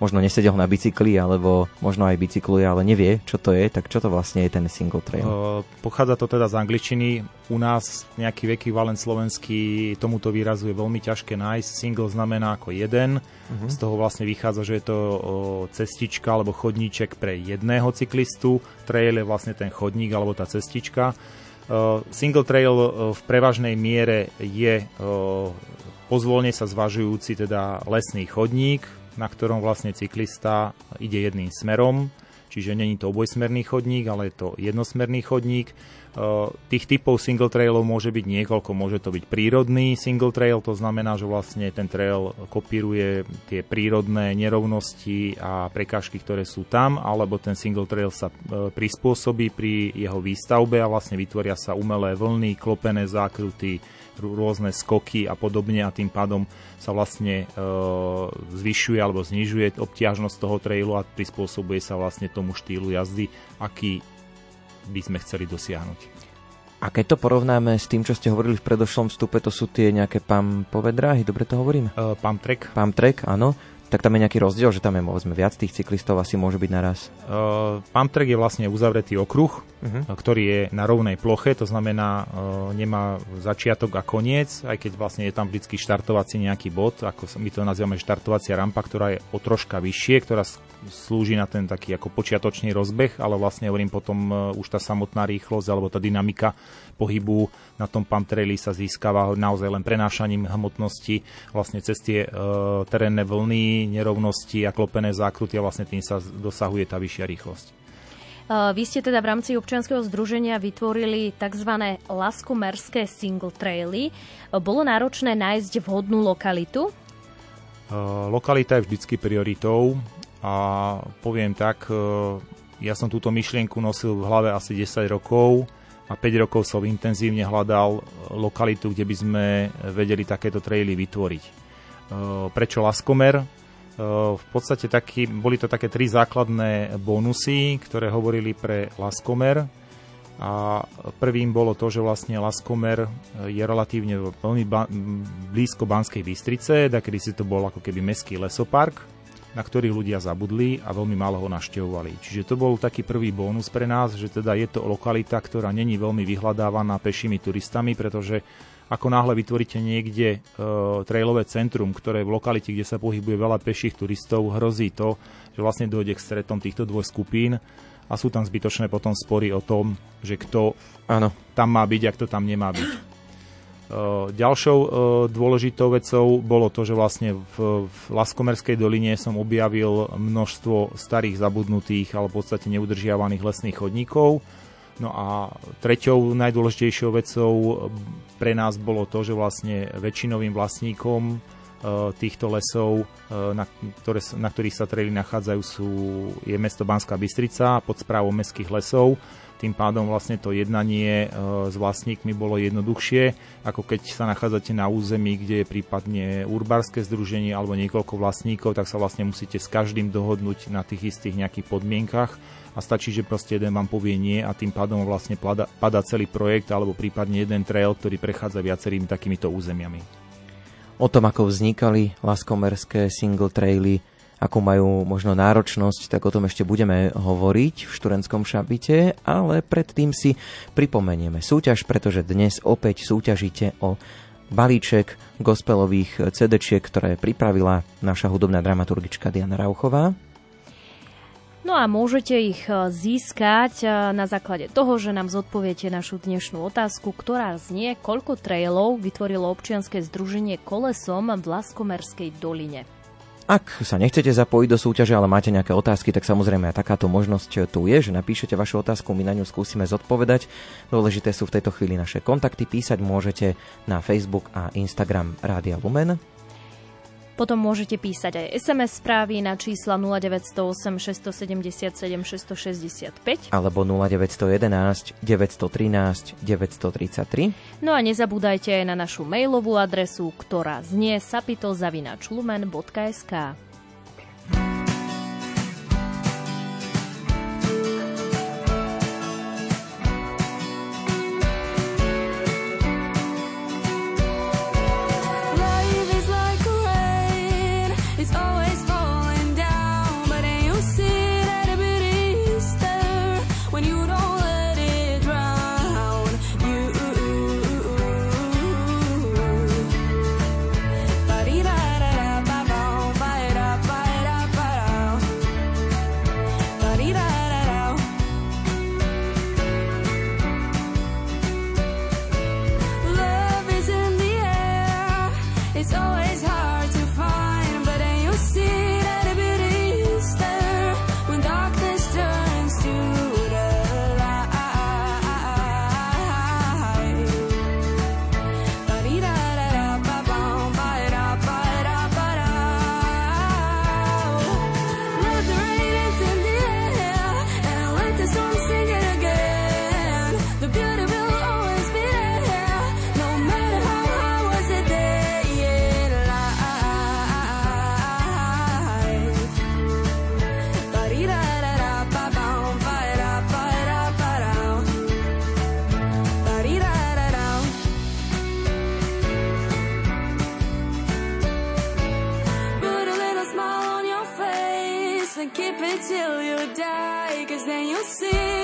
možno nesedel na bicykli, alebo možno aj bicykluje, ale nevie, čo to je, tak čo to vlastne je ten single trail? Uh, pochádza to teda z angličtiny. U nás nejaký ekvivalent slovenský tomuto výrazu je veľmi ťažké nájsť. Single znamená ako jeden. Uh-huh. Z toho vlastne vychádza, že je to uh, cestička alebo chodníček pre jedného cyklistu. Trail je vlastne ten chodník alebo tá cestička. Uh, single trail uh, v prevažnej miere je pozvolne sa zvažujúci teda lesný chodník, na ktorom vlastne cyklista ide jedným smerom, čiže není to obojsmerný chodník, ale je to jednosmerný chodník. Tých typov single trailov môže byť niekoľko. Môže to byť prírodný single trail, to znamená, že vlastne ten trail kopíruje tie prírodné nerovnosti a prekážky, ktoré sú tam, alebo ten single trail sa e, prispôsobí pri jeho výstavbe a vlastne vytvoria sa umelé vlny, klopené zákruty, rôzne skoky a podobne a tým pádom sa vlastne e, zvyšuje alebo znižuje obťažnosť toho trailu a prispôsobuje sa vlastne tomu štýlu jazdy, aký by sme chceli dosiahnuť. A keď to porovnáme s tým, čo ste hovorili v predošlom vstupe, to sú tie nejaké pampové dráhy, dobre to hovorím? Uh, pump track. Pump track, áno tak tam je nejaký rozdiel, že tam je povedzme viac tých cyklistov asi môže byť naraz? Uh, pump track je vlastne uzavretý okruh, uh-huh. ktorý je na rovnej ploche, to znamená uh, nemá začiatok a koniec, aj keď vlastne je tam vždy štartovací nejaký bod, ako my to nazývame štartovacia rampa, ktorá je o troška vyššie, ktorá slúži na ten taký ako počiatočný rozbeh, ale vlastne hovorím potom uh, už tá samotná rýchlosť alebo tá dynamika pohybu na tom pump traili sa získava naozaj len prenášaním hmotnosti vlastne cez tie uh, terénne vlny, nerovnosti a klopené zákruty a vlastne tým sa dosahuje tá vyššia rýchlosť. Vy ste teda v rámci občianskeho združenia vytvorili tzv. laskomerské single traily. Bolo náročné nájsť vhodnú lokalitu? Lokalita je vždycky prioritou a poviem tak, ja som túto myšlienku nosil v hlave asi 10 rokov a 5 rokov som intenzívne hľadal lokalitu, kde by sme vedeli takéto traily vytvoriť. Prečo Laskomer? V podstate taký, boli to také tri základné bonusy, ktoré hovorili pre Laskomer. A prvým bolo to, že vlastne Laskomer je relatívne veľmi blízko Banskej Bystrice, kedy si to bol ako keby meský lesopark, na ktorý ľudia zabudli a veľmi málo ho naštevovali. Čiže to bol taký prvý bonus pre nás, že teda je to lokalita, ktorá není veľmi vyhľadávaná pešími turistami, pretože ako náhle vytvoríte niekde uh, trailové centrum, ktoré v lokalite, kde sa pohybuje veľa peších turistov, hrozí to, že vlastne dojde k stretom týchto dvoch skupín a sú tam zbytočné potom spory o tom, že kto Áno. tam má byť a kto tam nemá byť. Uh, ďalšou uh, dôležitou vecou bolo to, že vlastne v, v Laskomerskej doline som objavil množstvo starých zabudnutých alebo v podstate neudržiavaných lesných chodníkov, No a treťou najdôležitejšou vecou pre nás bolo to, že vlastne väčšinovým vlastníkom e, týchto lesov, e, na, ktoré, na ktorých sa trely nachádzajú, sú, je mesto Banská Bystrica pod správou mestských lesov. Tým pádom vlastne to jednanie e, s vlastníkmi bolo jednoduchšie, ako keď sa nachádzate na území, kde je prípadne urbárske združenie alebo niekoľko vlastníkov, tak sa vlastne musíte s každým dohodnúť na tých istých nejakých podmienkach a stačí, že proste jeden vám povie nie a tým pádom vlastne pada celý projekt alebo prípadne jeden trail, ktorý prechádza viacerými takýmito územiami. O tom, ako vznikali laskomerské single traily, ako majú možno náročnosť, tak o tom ešte budeme hovoriť v študentskom šabite, ale predtým si pripomenieme súťaž, pretože dnes opäť súťažíte o balíček gospelových CD-čiek, ktoré pripravila naša hudobná dramaturgička Diana Rauchová. No a môžete ich e, získať e, na základe toho, že nám zodpoviete našu dnešnú otázku, ktorá znie, koľko trailov vytvorilo občianske združenie Kolesom v Laskomerskej doline. Ak sa nechcete zapojiť do súťaže, ale máte nejaké otázky, tak samozrejme aj takáto možnosť tu je, že napíšete vašu otázku, my na ňu skúsime zodpovedať. Dôležité sú v tejto chvíli naše kontakty, písať môžete na Facebook a Instagram Rádia Lumen. Potom môžete písať aj SMS správy na čísla 0908 677 665 alebo 0911 913 933. No a nezabúdajte aj na našu mailovú adresu, ktorá znie sapitozavinačlumen.sk. till you die, cause then you'll see.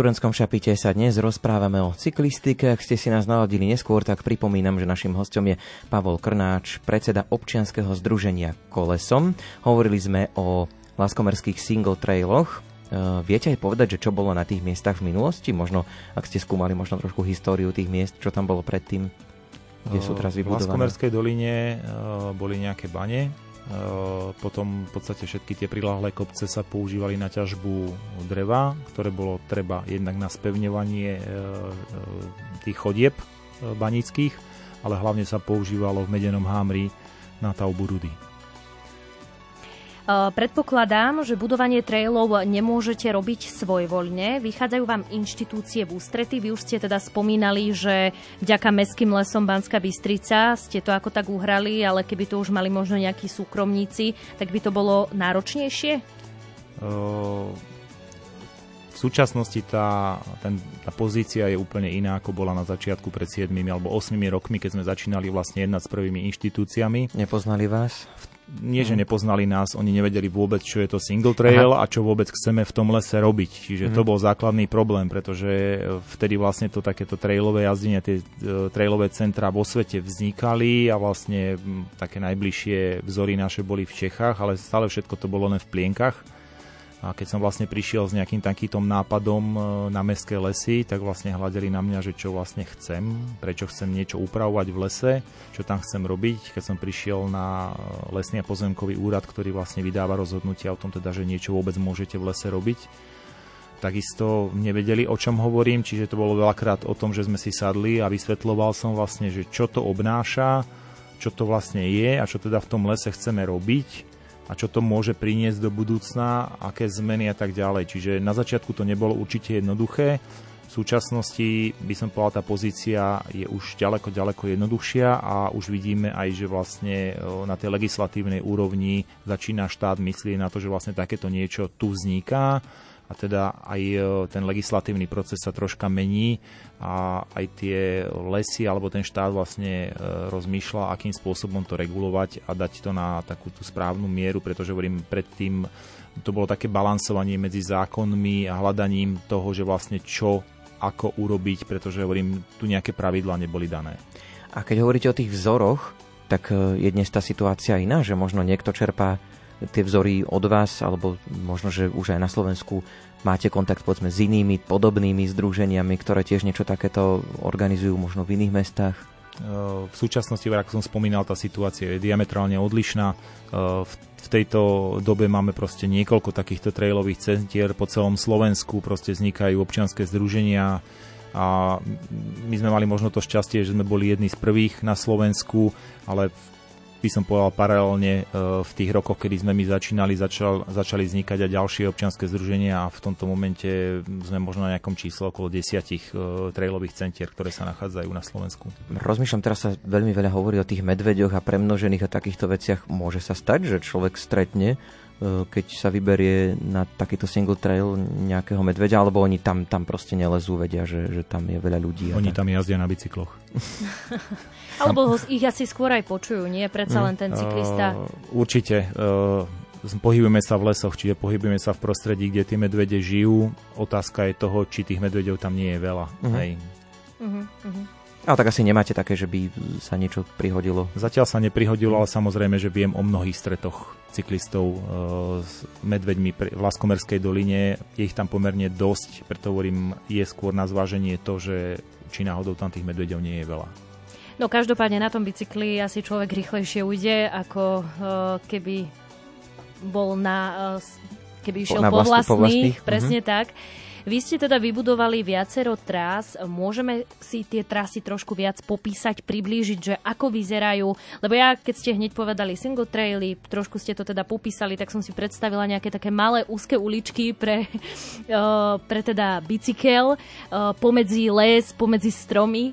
Študentskom šapite sa dnes rozprávame o cyklistike. Ak ste si nás naladili neskôr, tak pripomínam, že našim hostom je Pavol Krnáč, predseda občianskeho združenia Kolesom. Hovorili sme o laskomerských single trailoch. E, viete aj povedať, že čo bolo na tých miestach v minulosti? Možno, ak ste skúmali možno trošku históriu tých miest, čo tam bolo predtým, kde sú teraz vybudované? V Laskomerskej doline e, boli nejaké bane, potom v podstate všetky tie prilahlé kopce sa používali na ťažbu dreva, ktoré bolo treba jednak na spevňovanie e, e, tých chodieb banických, ale hlavne sa používalo v medenom hámri na taubu rudy. Predpokladám, že budovanie trailov nemôžete robiť svojvoľne. Vychádzajú vám inštitúcie v ústrety. Vy už ste teda spomínali, že vďaka Mestským lesom Banská Bystrica ste to ako tak uhrali, ale keby to už mali možno nejakí súkromníci, tak by to bolo náročnejšie? V súčasnosti tá, ten, tá pozícia je úplne iná, ako bola na začiatku pred 7 alebo 8 rokmi, keď sme začínali vlastne jednať s prvými inštitúciami. Nepoznali vás? V nie, že mhm. nepoznali nás, oni nevedeli vôbec, čo je to single trail Aha. a čo vôbec chceme v tom lese robiť. Čiže mm. to bol základný problém, pretože vtedy vlastne to takéto trailové jazdenie, tie e, trailové centra vo svete vznikali a vlastne také najbližšie vzory naše boli v Čechách, ale stále všetko to bolo len v plienkach a keď som vlastne prišiel s nejakým takýmto nápadom e, na mestské lesy, tak vlastne hľadeli na mňa, že čo vlastne chcem, prečo chcem niečo upravovať v lese, čo tam chcem robiť. Keď som prišiel na e, lesný a pozemkový úrad, ktorý vlastne vydáva rozhodnutia o tom teda, že niečo vôbec môžete v lese robiť, takisto nevedeli, o čom hovorím, čiže to bolo veľakrát o tom, že sme si sadli a vysvetloval som vlastne, že čo to obnáša, čo to vlastne je a čo teda v tom lese chceme robiť a čo to môže priniesť do budúcna, aké zmeny a tak ďalej. Čiže na začiatku to nebolo určite jednoduché. V súčasnosti by som povedal, tá pozícia je už ďaleko, ďaleko jednoduchšia a už vidíme aj, že vlastne na tej legislatívnej úrovni začína štát myslieť na to, že vlastne takéto niečo tu vzniká a teda aj e, ten legislatívny proces sa troška mení a aj tie lesy alebo ten štát vlastne e, rozmýšľa, akým spôsobom to regulovať a dať to na takú tú správnu mieru, pretože hovorím predtým to bolo také balansovanie medzi zákonmi a hľadaním toho, že vlastne čo ako urobiť, pretože hovorím, tu nejaké pravidlá neboli dané. A keď hovoríte o tých vzoroch, tak e, je dnes tá situácia iná, že možno niekto čerpá tie vzory od vás, alebo možno, že už aj na Slovensku máte kontakt povedzme s inými podobnými združeniami, ktoré tiež niečo takéto organizujú možno v iných mestách? V súčasnosti, ako som spomínal, tá situácia je diametrálne odlišná. V tejto dobe máme proste niekoľko takýchto trailových centier po celom Slovensku, proste vznikajú občianské združenia, a my sme mali možno to šťastie, že sme boli jedni z prvých na Slovensku, ale by som povedal paralelne e, v tých rokoch, kedy sme my začínali, začal, začali vznikať aj ďalšie občianske združenia a v tomto momente sme možno na nejakom čísle okolo desiatich e, trailových centier, ktoré sa nachádzajú na Slovensku. Rozmýšľam, teraz sa veľmi veľa hovorí o tých medveďoch a premnožených a takýchto veciach. Môže sa stať, že človek stretne e, keď sa vyberie na takýto single trail nejakého medveďa, alebo oni tam, tam proste nelezú, vedia, že, že tam je veľa ľudí. Oni tak. tam jazdia na bicykloch. Alebo ho, ich asi skôr aj počujú, nie? Predsa len ten cyklista. Uh, určite. Uh, pohybujeme sa v lesoch, čiže pohybujeme sa v prostredí, kde tie medvede žijú. Otázka je toho, či tých medvedov tam nie je veľa. Uh-huh. Hej. Uh-huh, uh-huh. Ale tak asi nemáte také, že by sa niečo prihodilo? Zatiaľ sa neprihodilo, ale samozrejme, že viem o mnohých stretoch cyklistov uh, s medveďmi v Laskomerskej doline. Je ich tam pomerne dosť, preto hovorím, je skôr na zváženie to, že či náhodou tam tých medveďov nie je veľa. No každopádne na tom bicykli asi človek rýchlejšie ujde, ako uh, keby bol na... Uh, keby išiel po, vlastných, po vlastných, presne uh-huh. tak. Vy ste teda vybudovali viacero trás. Môžeme si tie trasy trošku viac popísať, priblížiť, že ako vyzerajú? Lebo ja, keď ste hneď povedali single traily, trošku ste to teda popísali, tak som si predstavila nejaké také malé úzke uličky pre, uh, pre teda bicykel, pomedzi les, pomedzi stromy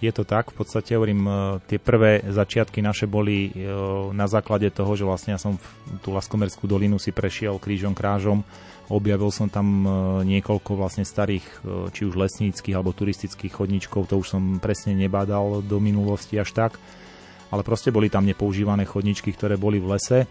je to tak, v podstate hovorím, e, tie prvé začiatky naše boli e, na základe toho, že vlastne ja som tú Laskomerskú dolinu si prešiel krížom krážom, objavil som tam e, niekoľko vlastne starých, či už lesníckých alebo turistických chodníčkov, to už som presne nebádal do minulosti až tak, ale proste boli tam nepoužívané chodničky, ktoré boli v lese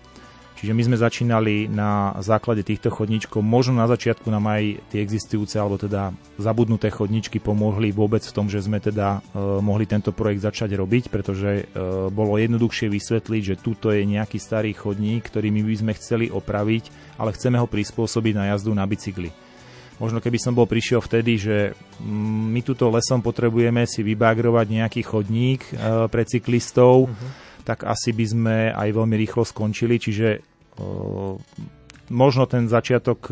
Čiže my sme začínali na základe týchto chodníčkov. Možno na začiatku nám aj tie existujúce alebo teda zabudnuté chodníčky pomohli vôbec v tom, že sme teda e, mohli tento projekt začať robiť, pretože e, bolo jednoduchšie vysvetliť, že tuto je nejaký starý chodník, ktorý my by sme chceli opraviť, ale chceme ho prispôsobiť na jazdu na bicykli. Možno keby som bol prišiel vtedy, že mm, my túto lesom potrebujeme si vybagrovať nejaký chodník e, pre cyklistov, uh-huh tak asi by sme aj veľmi rýchlo skončili, čiže možno ten začiatok,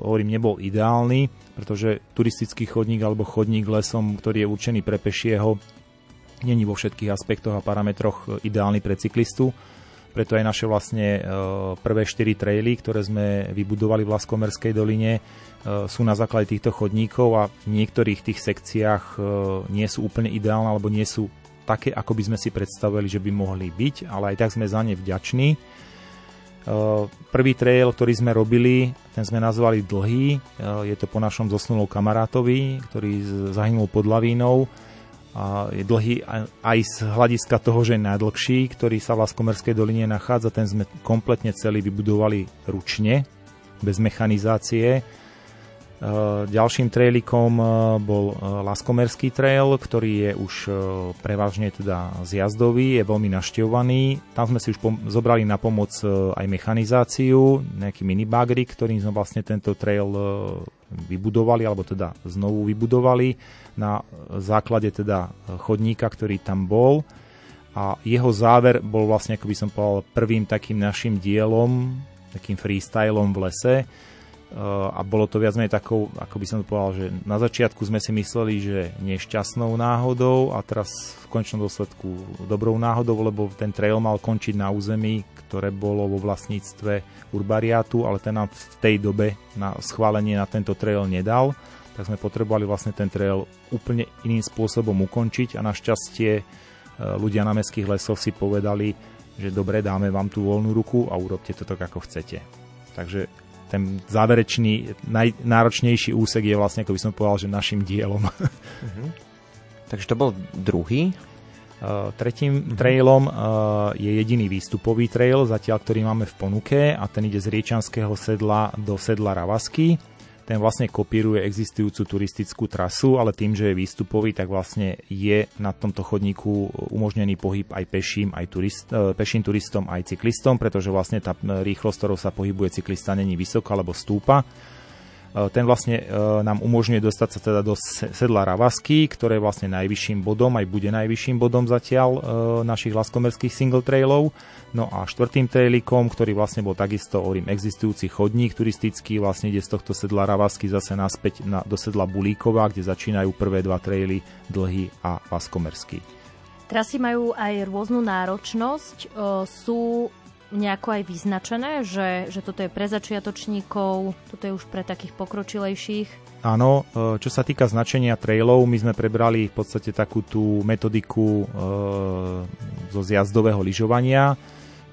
hovorím, nebol ideálny, pretože turistický chodník alebo chodník lesom, ktorý je určený pre pešieho, není vo všetkých aspektoch a parametroch ideálny pre cyklistu. Preto aj naše vlastne prvé 4 traily, ktoré sme vybudovali v Laskomerskej doline, sú na základe týchto chodníkov a v niektorých tých sekciách nie sú úplne ideálne alebo nie sú také, ako by sme si predstavili, že by mohli byť, ale aj tak sme za ne vďační. Uh, prvý trail, ktorý sme robili, ten sme nazvali Dlhý. Uh, je to po našom zosnulom kamarátovi, ktorý zahynul pod lavínou. Je dlhý aj z hľadiska toho, že je najdlhší, ktorý sa v Laskomerskej doline nachádza. Ten sme kompletne celý vybudovali ručne, bez mechanizácie ďalším trailikom eh, bol eh, Laskomerský trail, ktorý je už prevažne teda zjazdový, je veľmi naštevovaný. Tam sme si už zobrali na pomoc aj mechanizáciu, nejaký minibagrik, ktorým sme vlastne tento trail vybudovali, alebo teda znovu vybudovali na základe teda chodníka, ktorý tam bol. A jeho záver bol vlastne, ako by som povedal, prvým takým našim dielom, takým freestylom v lese, a bolo to viac menej takou, ako by som to povedal, že na začiatku sme si mysleli, že nešťastnou náhodou a teraz v končnom dôsledku dobrou náhodou, lebo ten trail mal končiť na území, ktoré bolo vo vlastníctve Urbariátu, ale ten nám v tej dobe na schválenie na tento trail nedal, tak sme potrebovali vlastne ten trail úplne iným spôsobom ukončiť a našťastie e, ľudia na mestských lesoch si povedali, že dobre, dáme vám tú voľnú ruku a urobte to tak, ako chcete. Takže ten záverečný, najnáročnejší úsek je vlastne, ako by som povedal, že našim dielom. Uh-huh. Takže to bol druhý. Uh, tretím uh-huh. trailom uh, je jediný výstupový trail, zatiaľ ktorý máme v ponuke a ten ide z Riečanského sedla do sedla Ravasky ten vlastne kopíruje existujúcu turistickú trasu, ale tým, že je výstupový, tak vlastne je na tomto chodníku umožnený pohyb aj peším, aj turist, e, peším turistom, aj cyklistom, pretože vlastne tá rýchlosť, ktorou sa pohybuje cyklista, není vysoká alebo stúpa. E, ten vlastne e, nám umožňuje dostať sa teda do sedla Ravasky, ktoré je vlastne najvyšším bodom, aj bude najvyšším bodom zatiaľ e, našich laskomerských single trailov. No a štvrtým trailikom, ktorý vlastne bol takisto, hovorím, existujúci chodník turistický, vlastne ide z tohto sedla Ravasky zase naspäť na, do sedla Bulíkova, kde začínajú prvé dva traily, Dlhý a Laskomerský. Trasy majú aj rôznu náročnosť. Sú nejako aj vyznačené, že, že toto je pre začiatočníkov, toto je už pre takých pokročilejších? Áno, e, čo sa týka značenia trailov, my sme prebrali v podstate takú tú metodiku e, zo zjazdového lyžovania,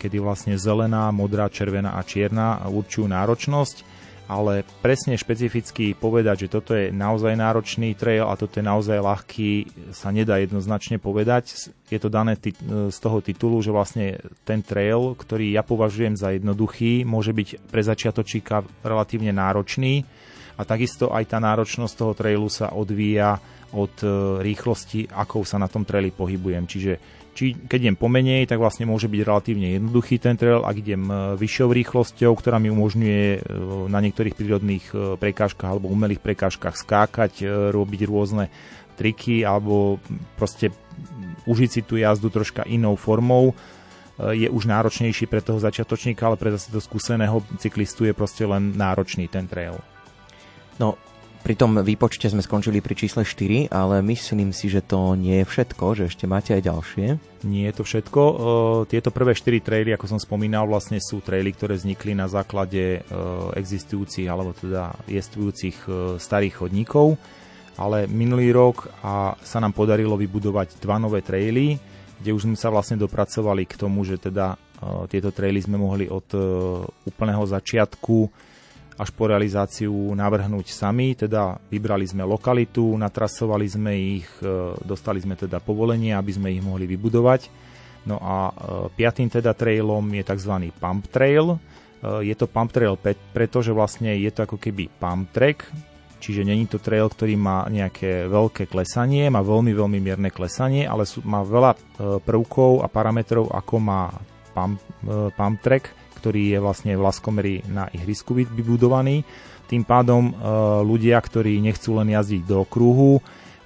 kedy vlastne zelená, modrá, červená a čierna určujú náročnosť ale presne špecificky povedať, že toto je naozaj náročný trail a toto je naozaj ľahký, sa nedá jednoznačne povedať. Je to dané z toho titulu, že vlastne ten trail, ktorý ja považujem za jednoduchý, môže byť pre začiatočíka relatívne náročný a takisto aj tá náročnosť toho trailu sa odvíja od e, rýchlosti, akou sa na tom traili pohybujem. Čiže či keď idem pomenej, tak vlastne môže byť relatívne jednoduchý ten trail, ak idem e, vyššou rýchlosťou, ktorá mi umožňuje e, na niektorých prírodných e, prekážkach alebo umelých prekážkach skákať, robiť rôzne triky alebo proste užiť si tú jazdu troška inou formou, je už náročnejší pre toho začiatočníka, ale pre zase to skúseného cyklistu je proste len náročný ten trail. No, pri tom výpočte sme skončili pri čísle 4, ale myslím si, že to nie je všetko, že ešte máte aj ďalšie. Nie je to všetko. Tieto prvé 4 traily, ako som spomínal, vlastne sú traily, ktoré vznikli na základe existujúcich alebo teda jestvujúcich starých chodníkov. Ale minulý rok a sa nám podarilo vybudovať dva nové traily, kde už sme sa vlastne dopracovali k tomu, že teda tieto traily sme mohli od úplného začiatku až po realizáciu navrhnúť sami, teda vybrali sme lokalitu, natrasovali sme ich, e, dostali sme teda povolenie, aby sme ich mohli vybudovať. No a e, piatým teda trailom je tzv. pump trail. E, je to pump trail pretože vlastne je to ako keby pump track, čiže není to trail, ktorý má nejaké veľké klesanie, má veľmi, veľmi mierne klesanie, ale sú, má veľa prvkov a parametrov, ako má pump, pump track, ktorý je vlastne v Laskomery na ihrisku vybudovaný. Tým pádom ľudia, ktorí nechcú len jazdiť do kruhu,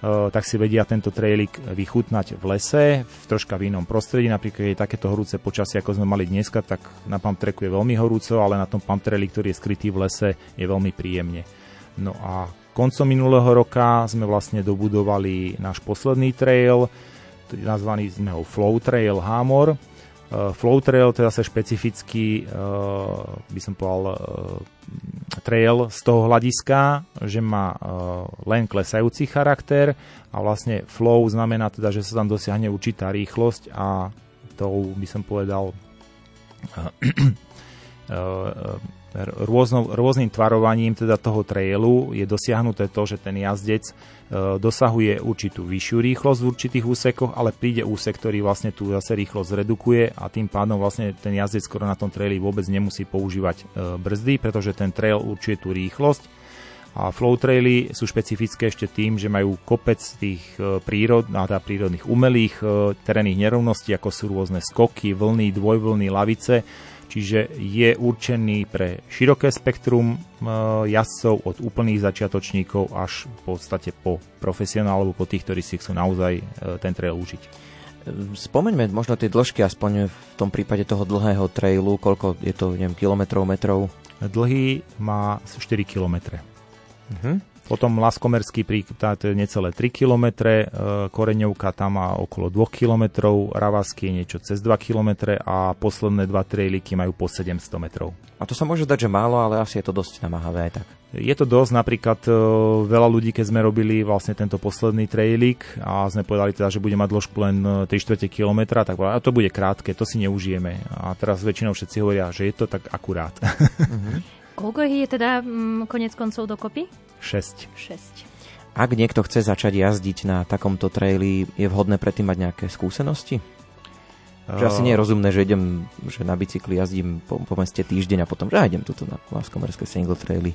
tak si vedia tento trailik vychutnať v lese, v troška v inom prostredí. Napríklad je takéto horúce počasie, ako sme mali dneska, tak na pump tracku je veľmi horúco, ale na tom pump traili, ktorý je skrytý v lese, je veľmi príjemne. No a koncom minulého roka sme vlastne dobudovali náš posledný trail, nazvaný sme ho Flow Trail Hamor. Uh, Flow Trail to je zase špecifický, uh, by som povedal, uh, trail z toho hľadiska, že má len klesajúci charakter a vlastne flow znamená teda, že sa tam dosiahne určitá rýchlosť a tou by som povedal rôzno, rôznym tvarovaním teda toho trailu je dosiahnuté to, že ten jazdec e, dosahuje určitú vyššiu rýchlosť v určitých úsekoch, ale príde úsek, ktorý vlastne tu zase rýchlosť zredukuje a tým pádom vlastne ten jazdec skoro na tom traili vôbec nemusí používať e, brzdy, pretože ten trail určuje tú rýchlosť. A flow traily sú špecifické ešte tým, že majú kopec tých e, prírod, teda prírodných umelých terénnych nerovností, ako sú rôzne skoky, vlny, dvojvlny, lavice, čiže je určený pre široké spektrum e, jazdcov od úplných začiatočníkov až v podstate po profesionálov, po tých, ktorí si chcú naozaj e, ten trail užiť. Spomeňme možno tie dĺžky, aspoň v tom prípade toho dlhého trailu, koľko je to, neviem, kilometrov, metrov? Dlhý má 4 kilometre. Uh-huh. Potom Laskomerský príklad necelé 3 km, e, Koreňovka tam má okolo 2 km, Ravasky je niečo cez 2 km a posledné dva trailiky majú po 700 metrov. A to sa môže dať, že málo, ale asi je to dosť namáhavé aj tak. Je to dosť, napríklad e, veľa ľudí, keď sme robili vlastne tento posledný trailik a sme povedali teda, že bude mať dĺžku len 3 e, čtvrte kilometra, tak a to bude krátke, to si neužijeme. A teraz väčšinou všetci hovoria, že je to tak akurát. Uh-huh. Koľko je teda mm, konec koncov dokopy? 6. 6. Ak niekto chce začať jazdiť na takomto traili, je vhodné predtým mať nejaké skúsenosti? Uh... Že asi nie je rozumné, že idem, že na bicykli jazdím po, po meste týždeň a potom, že idem tuto na Láskomerské single traily.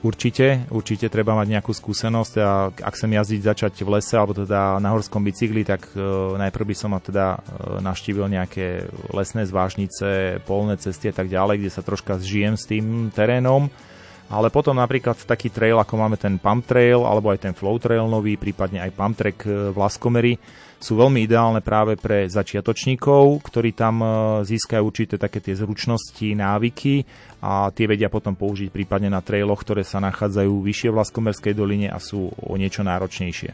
Určite, určite treba mať nejakú skúsenosť a ak chcem jazdiť začať v lese alebo teda na horskom bicykli, tak uh, najprv by som teda uh, navštívil nejaké lesné zvážnice, polné cesty a tak ďalej, kde sa troška zžijem s tým terénom ale potom napríklad taký trail, ako máme ten Pump Trail, alebo aj ten Flow Trail nový, prípadne aj Pump Track e, v Laskomery, sú veľmi ideálne práve pre začiatočníkov, ktorí tam e, získajú určité také tie zručnosti, návyky a tie vedia potom použiť prípadne na trailoch, ktoré sa nachádzajú vyššie v Laskomerskej doline a sú o niečo náročnejšie.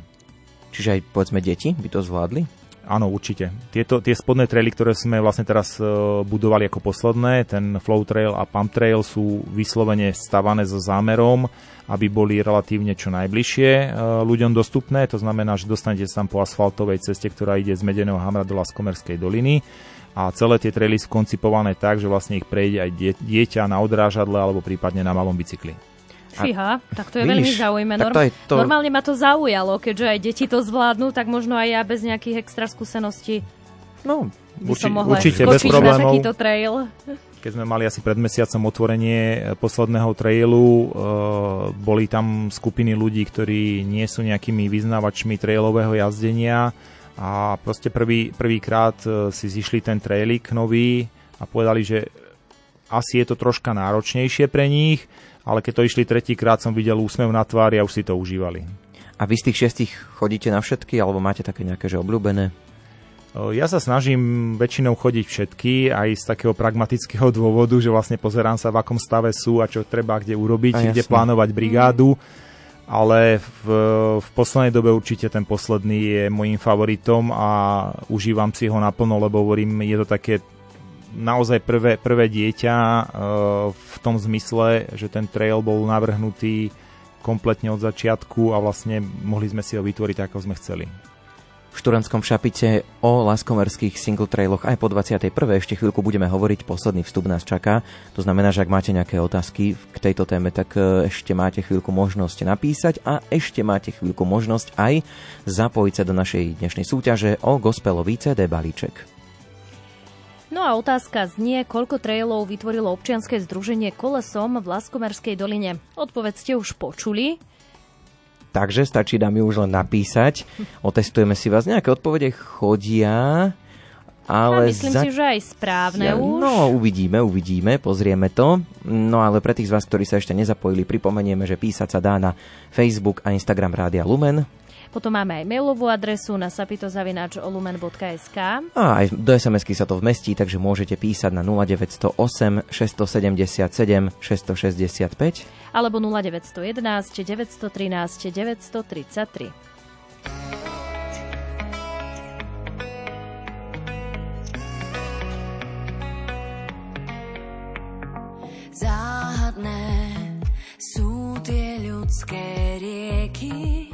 Čiže aj povedzme deti by to zvládli? Áno, určite. Tieto, tie spodné traily, ktoré sme vlastne teraz uh, budovali ako posledné, ten Flow Trail a Pump Trail sú vyslovene stavané so zámerom, aby boli relatívne čo najbližšie uh, ľuďom dostupné. To znamená, že dostanete sa tam po asfaltovej ceste, ktorá ide z Medeného Hamra do Laskomerskej doliny a celé tie traily sú koncipované tak, že vlastne ich prejde aj dieťa na odrážadle alebo prípadne na malom bicykli. Fíha, tak to je Víš, veľmi zaujímavé. Norm- to to... Normálne ma to zaujalo, keďže aj deti to zvládnu, tak možno aj ja bez nejakých extra skúseností no, by urči- som mohla určite bez problémov. na takýto trail. Keď sme mali asi pred mesiacom otvorenie eh, posledného trailu, uh, boli tam skupiny ľudí, ktorí nie sú nejakými vyznávačmi trailového jazdenia a proste prvý, prvýkrát uh, si zišli ten trailik nový a povedali, že asi je to troška náročnejšie pre nich, ale keď to išli tretíkrát, som videl úsmev na tvári a už si to užívali. A vy z tých šiestich chodíte na všetky, alebo máte také nejaké, že obľúbené? Ja sa snažím väčšinou chodiť všetky, aj z takého pragmatického dôvodu, že vlastne pozerám sa, v akom stave sú a čo treba kde urobiť, kde plánovať brigádu. Ale v, v poslednej dobe určite ten posledný je môjim favoritom a užívam si ho naplno, lebo hovorím, je to také naozaj prvé, prvé dieťa e, v tom zmysle, že ten trail bol navrhnutý kompletne od začiatku a vlastne mohli sme si ho vytvoriť ako sme chceli. V Šturanskom šapite o laskomerských single trailoch aj po 21. ešte chvíľku budeme hovoriť, posledný vstup nás čaká. To znamená, že ak máte nejaké otázky k tejto téme, tak e, ešte máte chvíľku možnosť napísať a ešte máte chvíľku možnosť aj zapojiť sa do našej dnešnej súťaže o gospelový CD balíček. No a otázka znie, koľko trailov vytvorilo občianske združenie Kolesom v Laskomerskej doline. Odpoveď ste už počuli. Takže stačí nám ju už len napísať. Otestujeme si vás. Nejaké odpovede chodia. Ale a myslím za... si, že aj správne ja, už. No, uvidíme, uvidíme, pozrieme to. No ale pre tých z vás, ktorí sa ešte nezapojili, pripomenieme, že písať sa dá na Facebook a Instagram Rádia Lumen. Potom máme aj mailovú adresu na sapitozavináčolumen.sk A aj do SMS-ky sa to vmestí, takže môžete písať na 0908 677 665 alebo 0911 913 933. Záhadné sú tie ľudské rieky,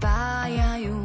spájajú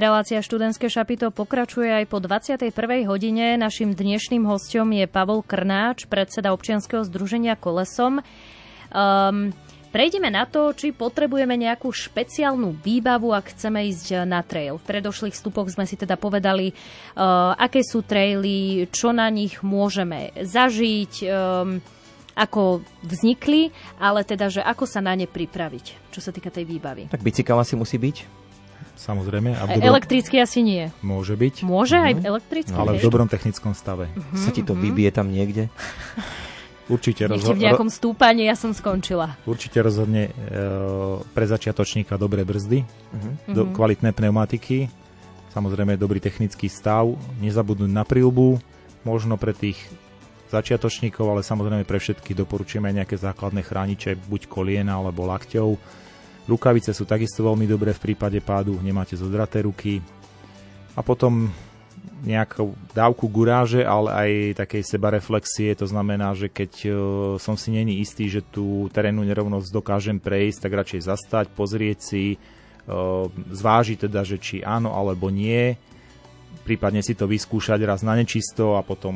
Relácia študentské šapito pokračuje aj po 21. hodine. Našim dnešným hostom je Pavol Krnáč, predseda občianskeho združenia Kolesom. Um, prejdeme na to, či potrebujeme nejakú špeciálnu výbavu, ak chceme ísť na trail. V predošlých vstupoch sme si teda povedali, uh, aké sú traily, čo na nich môžeme zažiť, um, ako vznikli, ale teda, že ako sa na ne pripraviť, čo sa týka tej výbavy. Tak bicykel asi musí byť. Samozrejme. A E- budú... Elektricky asi nie. Môže byť. Môže aj elektricky? Ale v dobrom technickom stave. Sa ti to vybije tam niekde? Určite, Ešte rozho- v nejakom stúpaní ja som skončila. určite rozhodne e, pre začiatočníka dobré brzdy, do, kvalitné pneumatiky, samozrejme dobrý technický stav, nezabudnúť na prílbu, možno pre tých začiatočníkov, ale samozrejme pre všetky doporučujeme aj nejaké základné chrániče, buď koliena alebo lakťov. Rukavice sú takisto veľmi dobré v prípade pádu, nemáte zodraté ruky. A potom nejakú dávku guráže, ale aj takej sebareflexie. To znamená, že keď uh, som si není istý, že tú terénnu nerovnosť dokážem prejsť, tak radšej zastať, pozrieť si, uh, zvážiť teda, že či áno alebo nie prípadne si to vyskúšať raz na nečisto a potom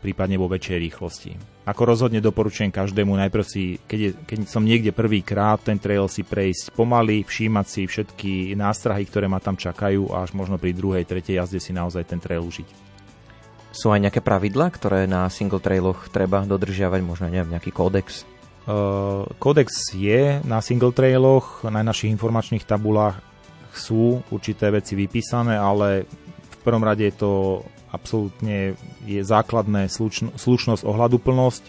prípadne vo väčšej rýchlosti. Ako rozhodne doporučujem každému najprv si, keď, je, keď som niekde prvýkrát, ten trail si prejsť pomaly, všímať si všetky nástrahy, ktoré ma tam čakajú a až možno pri druhej, tretej jazde si naozaj ten trail užiť. Sú aj nejaké pravidlá, ktoré na single trailoch treba dodržiavať, možno neviem, nejaký kódex? Uh, kódex je na single trailoch, na našich informačných tabulách sú určité veci vypísané, ale prvom rade je to absolútne je základné slušn- slušnosť, ohľaduplnosť,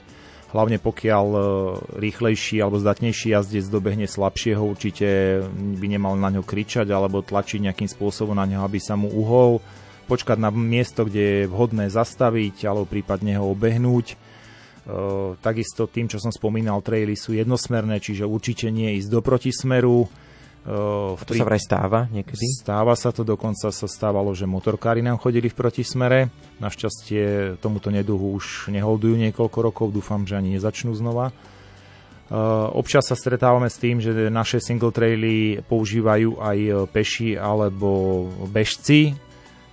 hlavne pokiaľ e, rýchlejší alebo zdatnejší jazdec dobehne slabšieho, určite by nemal na ňo kričať alebo tlačiť nejakým spôsobom na ňo, aby sa mu uhol, počkať na miesto, kde je vhodné zastaviť alebo prípadne ho obehnúť. E, takisto tým, čo som spomínal, traily sú jednosmerné, čiže určite nie ísť do protismeru, Uh, to sa vraj stáva niekedy? Stáva sa to, dokonca sa stávalo, že motorkári nám chodili v protismere. Našťastie tomuto neduhu už neholdujú niekoľko rokov, dúfam, že ani nezačnú znova. Uh, občas sa stretávame s tým, že naše single traily používajú aj peši alebo bežci,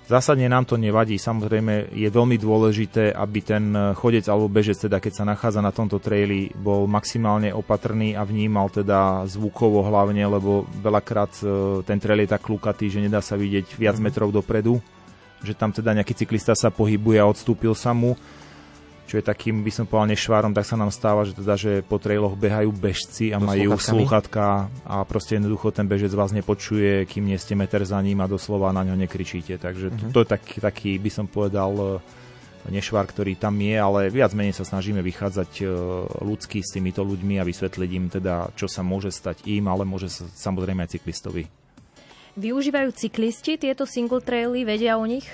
Zásadne nám to nevadí, samozrejme je veľmi dôležité, aby ten chodec alebo bežec, teda keď sa nachádza na tomto traili, bol maximálne opatrný a vnímal teda zvukovo hlavne, lebo veľakrát e, ten trail je tak klukatý, že nedá sa vidieť viac mhm. metrov dopredu, že tam teda nejaký cyklista sa pohybuje a odstúpil sa mu čo je takým, by som povedal, nešvárom, tak sa nám stáva, že teda, že po trailoch behajú bežci a majú slúchatka a proste jednoducho ten bežec vás nepočuje, kým nie ste meter za ním a doslova na ňo nekričíte. Takže uh-huh. to je taký, taký, by som povedal, e, nešvar, ktorý tam je, ale viac menej sa snažíme vychádzať e, ľudsky s týmito ľuďmi a vysvetliť im teda, čo sa môže stať im, ale môže sa samozrejme aj cyklistovi. Využívajú cyklisti tieto single traily, vedia o nich?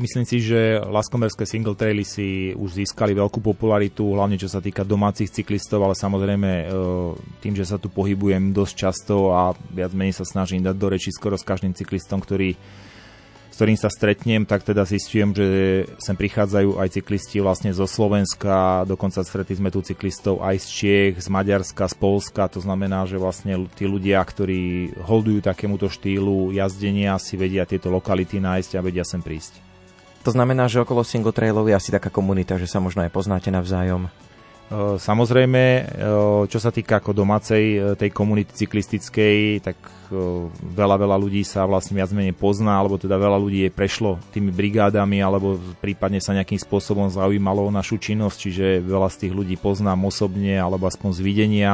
Myslím si, že laskomerské single traily si už získali veľkú popularitu, hlavne čo sa týka domácich cyklistov, ale samozrejme e, tým, že sa tu pohybujem dosť často a viac menej sa snažím dať do reči skoro s každým cyklistom, ktorý s ktorým sa stretnem, tak teda zistujem, že sem prichádzajú aj cyklisti vlastne zo Slovenska, dokonca stretli sme tu cyklistov aj z Čiech, z Maďarska, z Polska, to znamená, že vlastne tí ľudia, ktorí holdujú takémuto štýlu jazdenia, si vedia tieto lokality nájsť a vedia sem prísť. To znamená, že okolo single trailov je asi taká komunita, že sa možno aj poznáte navzájom. Samozrejme, čo sa týka ako domácej tej komunity cyklistickej, tak veľa, veľa ľudí sa vlastne viac menej pozná, alebo teda veľa ľudí je prešlo tými brigádami, alebo prípadne sa nejakým spôsobom zaujímalo o našu činnosť, čiže veľa z tých ľudí poznám osobne, alebo aspoň z videnia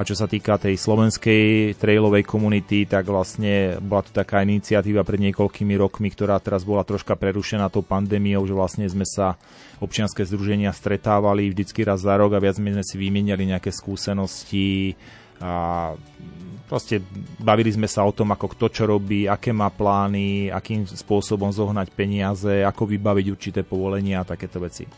a čo sa týka tej slovenskej trailovej komunity, tak vlastne bola to taká iniciatíva pred niekoľkými rokmi, ktorá teraz bola troška prerušená tou pandémiou, že vlastne sme sa občianske združenia stretávali vždycky raz za rok a viac sme si vymieniali nejaké skúsenosti a proste bavili sme sa o tom, ako kto čo robí, aké má plány, akým spôsobom zohnať peniaze, ako vybaviť určité povolenia a takéto veci.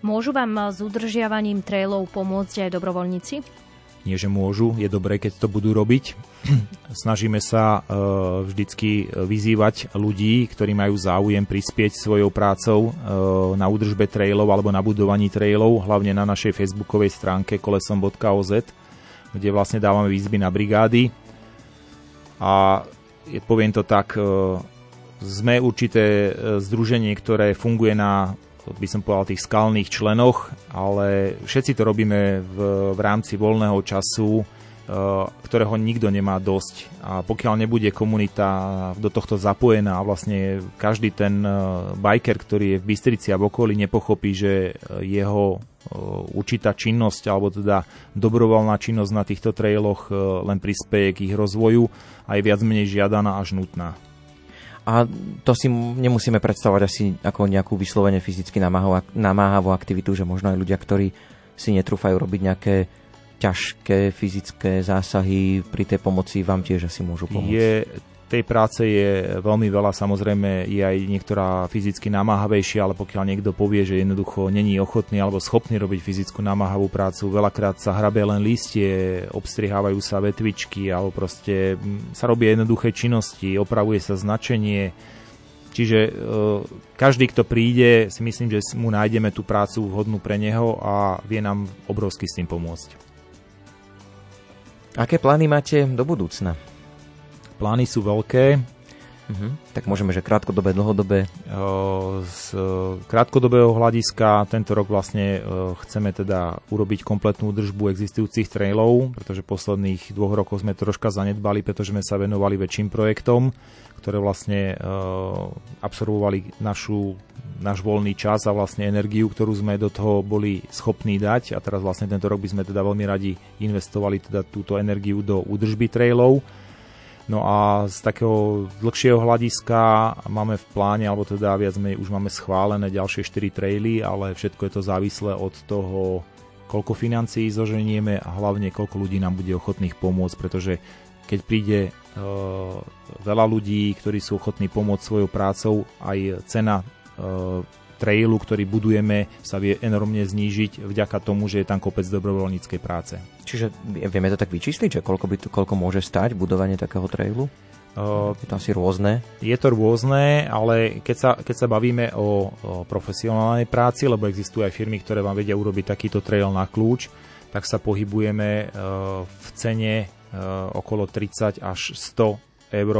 Môžu vám s udržiavaním trailov pomôcť aj dobrovoľníci? Nie že môžu, je dobré, keď to budú robiť. Snažíme sa uh, vždycky vyzývať ľudí, ktorí majú záujem prispieť svojou prácou uh, na údržbe trailov alebo na budovaní trailov, hlavne na našej facebookovej stránke kolesom.oz, kde vlastne dávame výzby na brigády. A poviem to tak, uh, sme určité združenie, ktoré funguje na by som povedal, tých skalných členoch, ale všetci to robíme v, v rámci voľného času, e, ktorého nikto nemá dosť. A pokiaľ nebude komunita do tohto zapojená a vlastne každý ten e, biker, ktorý je v Bystrici a v okolí, nepochopí, že jeho e, určitá činnosť alebo teda dobrovoľná činnosť na týchto trailoch len prispieje k ich rozvoju a je viac menej žiadaná až nutná. A to si nemusíme predstavovať asi ako nejakú vyslovene fyzicky namáhavú aktivitu, že možno aj ľudia, ktorí si netrúfajú robiť nejaké ťažké fyzické zásahy pri tej pomoci vám tiež asi môžu pomôcť. Je tej práce je veľmi veľa, samozrejme je aj niektorá fyzicky namáhavejšia, ale pokiaľ niekto povie, že jednoducho není ochotný alebo schopný robiť fyzickú namáhavú prácu, veľakrát sa hrabie len listie, obstrihávajú sa vetvičky alebo proste sa robia jednoduché činnosti, opravuje sa značenie, Čiže e, každý, kto príde, si myslím, že mu nájdeme tú prácu vhodnú pre neho a vie nám obrovsky s tým pomôcť. Aké plány máte do budúcna? Plány sú veľké. Uh-huh. Tak môžeme, že krátkodobé, dlhodobé? Z krátkodobého hľadiska tento rok vlastne chceme teda urobiť kompletnú držbu existujúcich trailov, pretože posledných dvoch rokov sme troška zanedbali, pretože sme sa venovali väčším projektom, ktoré vlastne absorbovali našu, náš voľný čas a vlastne energiu, ktorú sme do toho boli schopní dať a teraz vlastne tento rok by sme teda veľmi radi investovali teda túto energiu do údržby trailov No a z takého dlhšieho hľadiska máme v pláne, alebo teda viac menej už máme schválené ďalšie 4 traily, ale všetko je to závislé od toho, koľko financií zoženieme a hlavne koľko ľudí nám bude ochotných pomôcť, pretože keď príde e, veľa ľudí, ktorí sú ochotní pomôcť svojou prácou, aj cena e, trailu, ktorý budujeme, sa vie enormne znížiť vďaka tomu, že je tam kopec dobrovoľníckej práce. Čiže vieme to tak vyčísliť, že koľko, by to, koľko môže stať budovanie takého trailu? Je to asi rôzne? Je to rôzne, ale keď sa, keď sa bavíme o, o profesionálnej práci, lebo existujú aj firmy, ktoré vám vedia urobiť takýto trail na kľúč, tak sa pohybujeme uh, v cene uh, okolo 30 až 100 eur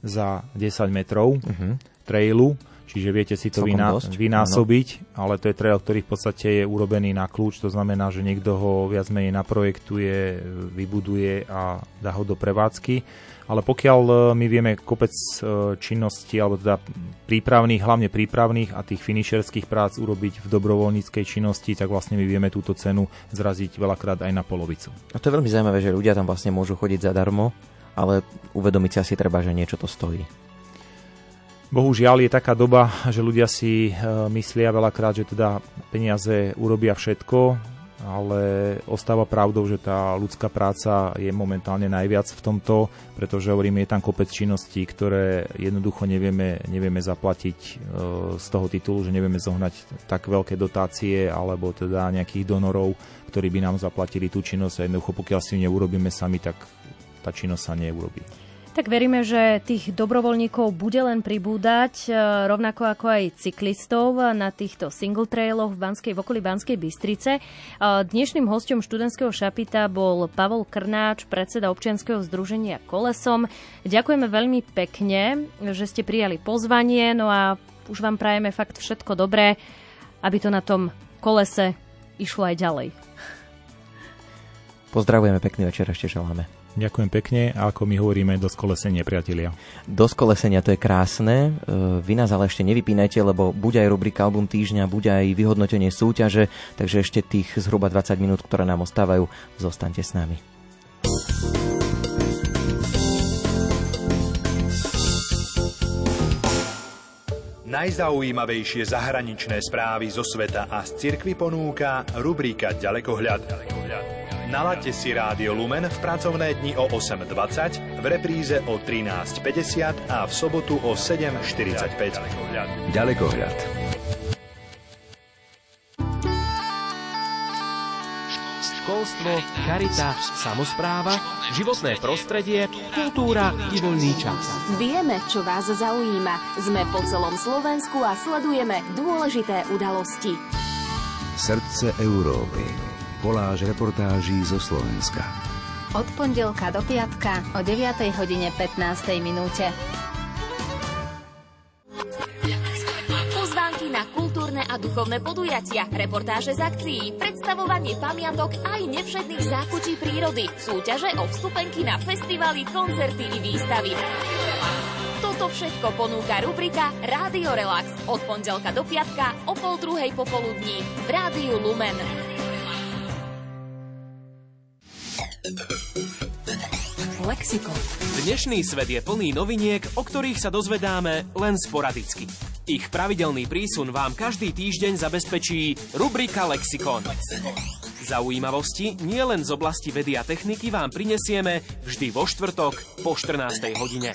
za 10 metrov uh-huh. trailu Čiže viete si to vyná, vynásobiť, ale to je trail, ktorý v podstate je urobený na kľúč, to znamená, že niekto ho viac menej naprojektuje, vybuduje a dá ho do prevádzky. Ale pokiaľ e, my vieme kopec e, činností, alebo teda prípravných, hlavne prípravných a tých finišerských prác urobiť v dobrovoľníckej činnosti, tak vlastne my vieme túto cenu zraziť veľakrát aj na polovicu. A to je veľmi zaujímavé, že ľudia tam vlastne môžu chodiť zadarmo, ale uvedomiť si asi treba, že niečo to stojí. Bohužiaľ je taká doba, že ľudia si e, myslia veľakrát, že teda peniaze urobia všetko, ale ostáva pravdou, že tá ľudská práca je momentálne najviac v tomto, pretože hovorím, je tam kopec činností, ktoré jednoducho nevieme, nevieme zaplatiť e, z toho titulu, že nevieme zohnať tak veľké dotácie alebo teda nejakých donorov, ktorí by nám zaplatili tú činnosť a jednoducho pokiaľ si ju neurobíme sami, tak tá činnosť sa neurobí. Tak veríme, že tých dobrovoľníkov bude len pribúdať, e, rovnako ako aj cyklistov na týchto single trailoch v, Banskej, v okolí Banskej Bystrice. E, dnešným hostom študentského šapita bol Pavol Krnáč, predseda občianskeho združenia Kolesom. Ďakujeme veľmi pekne, že ste prijali pozvanie, no a už vám prajeme fakt všetko dobré, aby to na tom kolese išlo aj ďalej. Pozdravujeme, pekný večer ešte želáme. Ďakujem pekne a ako my hovoríme, do skolesenia priatelia. Do skolesenia to je krásne. E, vy nás ale ešte nevypínajte, lebo bude aj rubrika Album týždňa, bude aj vyhodnotenie súťaže, takže ešte tých zhruba 20 minút, ktoré nám ostávajú, zostaňte s nami. Najzaujímavejšie zahraničné správy zo sveta a z cirkvy ponúka rubrika Ďalekohľad. Ďalekohľad. Nalaďte si Rádio Lumen v pracovné dni o 8.20, v repríze o 13.50 a v sobotu o 7.45. Ďalekohľad. Školstvo, charita, samozpráva, životné prostredie, kultúra i voľný čas. Vieme, čo vás zaujíma. Sme po celom Slovensku a sledujeme dôležité udalosti. Srdce Európy koláž reportáží zo Slovenska. Od pondelka do piatka o 9. hodine 15. minúte. Pozvánky na kultúrne a duchovné podujatia, reportáže z akcií, predstavovanie pamiatok aj nevšetných zákutí prírody, súťaže o vstupenky na festivaly, koncerty i výstavy. Toto všetko ponúka rubrika Rádio Relax od pondelka do piatka o pol druhej popoludní v Rádiu Lumen. Lexikon. Dnešný svet je plný noviniek, o ktorých sa dozvedáme len sporadicky. Ich pravidelný prísun vám každý týždeň zabezpečí rubrika Lexikon. Zaujímavosti nie len z oblasti vedy a techniky vám prinesieme vždy vo štvrtok po 14. hodine.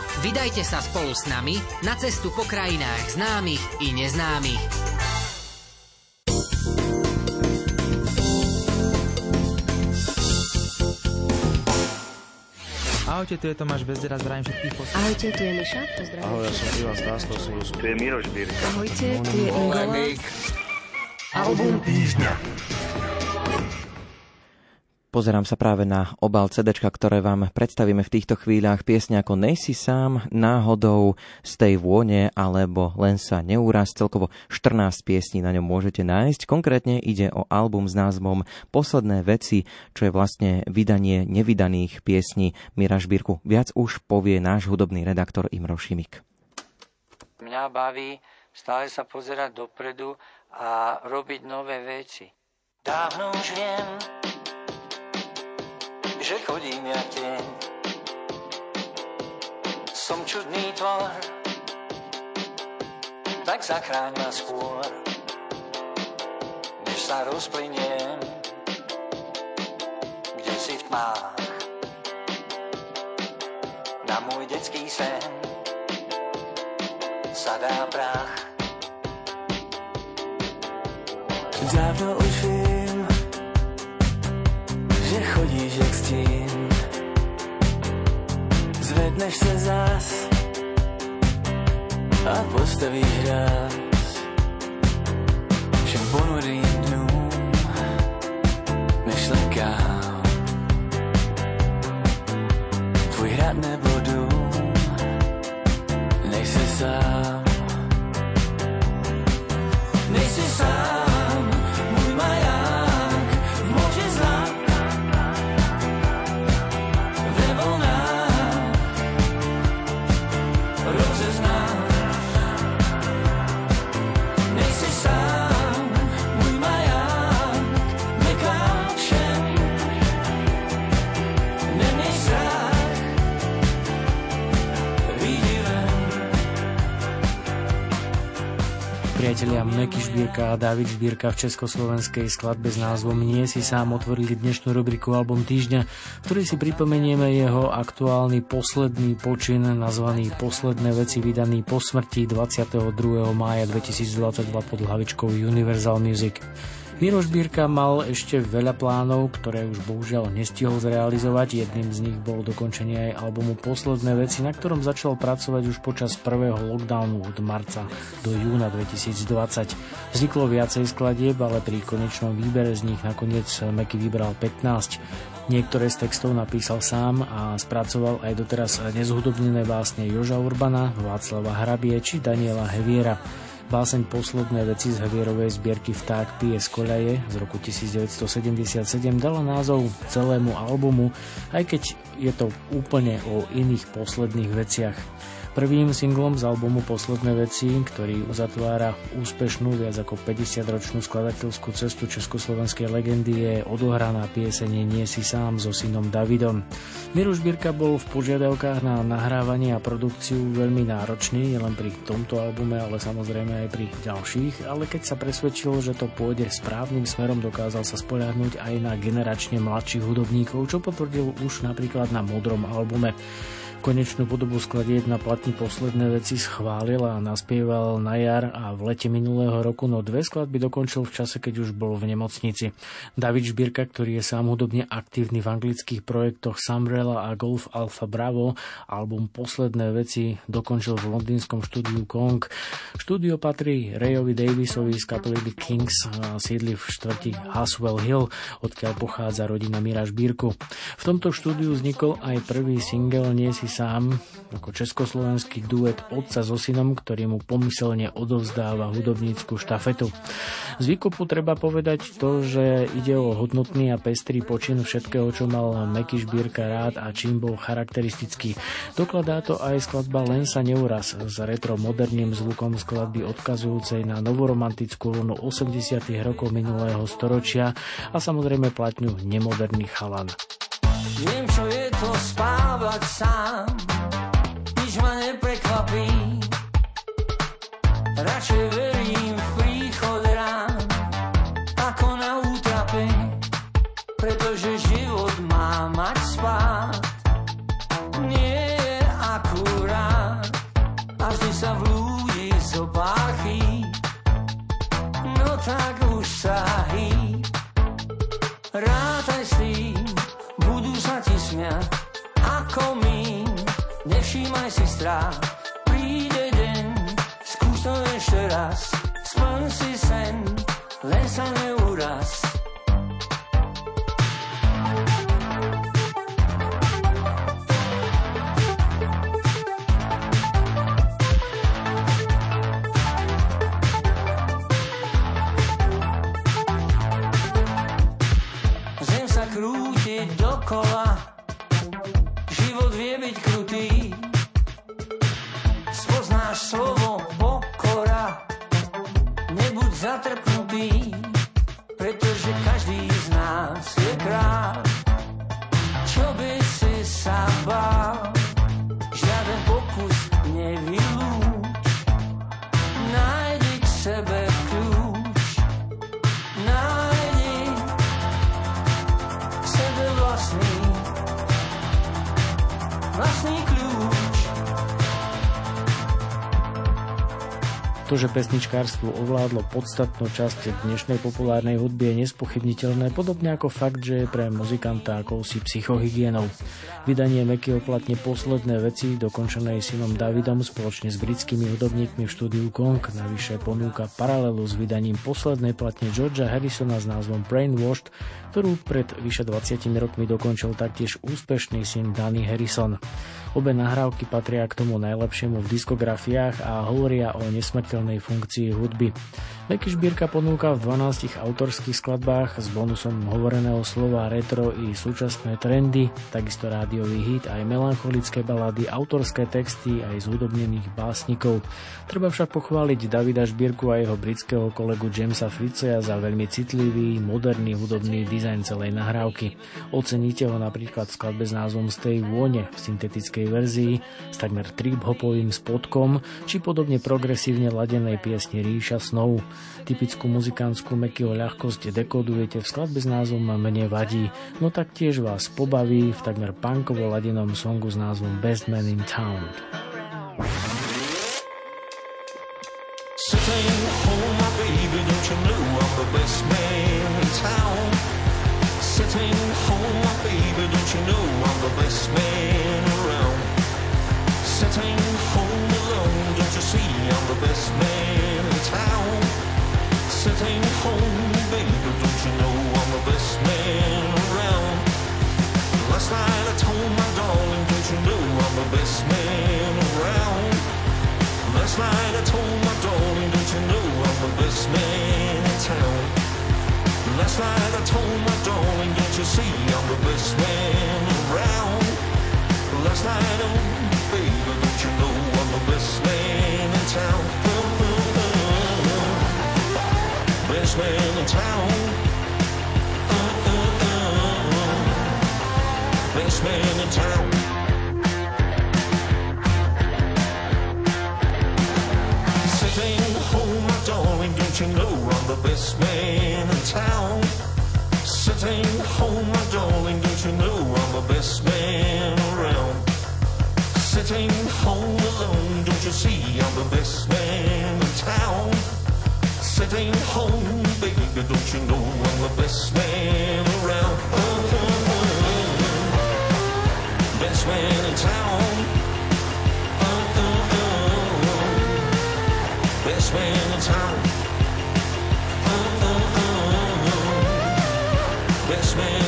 Vydajte sa spolu s nami na cestu po krajinách známych i neznámych. Ahojte, tu je Tomáš Bezdera, zdravím všetkých posledných. Ahojte, tu je Miša, pozdravím. Ahoj, ja som Ivan Stáslo, Tu je Miroš Birka. Ahojte, tu je Ingola. Album týždňa. Pozerám sa práve na obal CD, ktoré vám predstavíme v týchto chvíľach. Piesne ako Nejsi sám, náhodou, z tej vône alebo len sa neuraz. Celkovo 14 piesní na ňom môžete nájsť. Konkrétne ide o album s názvom Posledné veci, čo je vlastne vydanie nevydaných piesní Mira Žbírku. Viac už povie náš hudobný redaktor Imro Šimik. Mňa baví stále sa pozerať dopredu a robiť nové veci. Dávno už viem, že chodím ja tieň. Som čudný tvor, tak zachráň ma skôr, než sa rozplyniem, kde si v tmách. Na môj detský sen sadá prach. Dávno už viem, že chodíš jak stín. Zvedneš se zás a postavíš ráz. Všem ponurým dnům, myšlenkám. Tvůj hrad nebo dům, nejsi sám. Žbírka a David Žbírka v československej skladbe s názvom Nie si sám otvorili dnešnú rubriku Album týždňa, v ktorej si pripomenieme jeho aktuálny posledný počin nazvaný Posledné veci vydaný po smrti 22. mája 2022 pod hlavičkou Universal Music. Miro Žbírka mal ešte veľa plánov, ktoré už bohužiaľ nestihol zrealizovať. Jedným z nich bolo dokončenie aj albumu Posledné veci, na ktorom začal pracovať už počas prvého lockdownu od marca do júna 2020. Vzniklo viacej skladieb, ale pri konečnom výbere z nich nakoniec Meky vybral 15. Niektoré z textov napísal sám a spracoval aj doteraz nezhudobnené básne Joža Urbana, Václava Hrabie či Daniela Heviera. Báseň Posledné veci z Hevierovej zbierky Vták pije koľaje z roku 1977 dala názov celému albumu, aj keď je to úplne o iných posledných veciach. Prvým singlom z albumu Posledné veci, ktorý uzatvára úspešnú viac ako 50-ročnú skladateľskú cestu československej legendy je odohraná piesenie Nie si sám so synom Davidom. Miroš Birka bol v požiadavkách na nahrávanie a produkciu veľmi náročný, nielen pri tomto albume, ale samozrejme aj pri ďalších, ale keď sa presvedčil, že to pôjde správnym smerom, dokázal sa spoľahnúť aj na generačne mladších hudobníkov, čo potvrdil už napríklad na modrom albume. Konečnú podobu skladieb na platni posledné veci schválil a naspieval na jar a v lete minulého roku, no dve skladby dokončil v čase, keď už bol v nemocnici. David Žbírka, ktorý je sám hudobne aktívny v anglických projektoch Sambrella a Golf Alpha Bravo, album Posledné veci dokončil v londýnskom štúdiu Kong. Štúdio patrí Rayovi Davisovi z kapely Kings a sídli v štvrti Haswell Hill, odkiaľ pochádza rodina Mira Žbírku. V tomto štúdiu vznikol aj prvý single Nie si sám ako československý duet otca so synom, ktorý mu pomyselne odovzdáva hudobnícku štafetu. Z výkupu treba povedať to, že ide o hodnotný a pestrý počin všetkého, čo mal Meky Šbírka rád a čím bol charakteristický. Dokladá to aj skladba Len sa neuraz s retro moderným zvukom skladby odkazujúcej na novoromantickú vlnu 80. rokov minulého storočia a samozrejme platňu Nemoderný chalan. Viem, čo je to spávať sám, nič ma neprekvapí. Radšej verím mostrar. Že pesničkárstvo ovládlo podstatnú časť dnešnej populárnej hudby je nespochybniteľné, podobne ako fakt, že je pre muzikanta akousi psychohygienou. Vydanie Meky oplatne posledné veci, dokončené synom Davidom spoločne s britskými hudobníkmi v štúdiu Kong, navyše ponúka paralelu s vydaním poslednej platne Georgia Harrisona s názvom Brainwashed, ktorú pred vyše 20 rokmi dokončil taktiež úspešný syn Danny Harrison. Obe nahrávky patria k tomu najlepšiemu v diskografiách a hovoria o nesmrteľnej funkcii hudby. Meky Šbírka ponúka v 12 autorských skladbách s bonusom hovoreného slova retro i súčasné trendy, takisto rádiový hit, aj melancholické balady, autorské texty aj zhudobnených básnikov. Treba však pochváliť Davida Šbírku a jeho britského kolegu Jamesa Fritzeja za veľmi citlivý, moderný hudobný dizajn celej nahrávky. Oceníte ho napríklad v skladbe s názvom Stay vône v syntetickej verzii s takmer trip-hopovým spodkom či podobne progresívne ladenej piesni Ríša snov. Typickú muzikantskú Mekyho ľahkosť dekodujete v skladbe s názvom Mne vadí, no tak tiež vás pobaví v takmer punkovo ladenom songu s názvom Best Man in Town. Best man Last night I told my darling, don't you see I'm the best man around? Last night, oh baby, don't you know I'm the best man in town? Best man in town. Best man in town. You know I'm the best man in town? Sitting home, my darling, don't you know I'm the best man around? Sitting home alone, don't you see I'm the best man in town? Sitting home, baby, don't you know I'm the best man around? Oh, oh, oh, Best man in town. Best man in town. Best man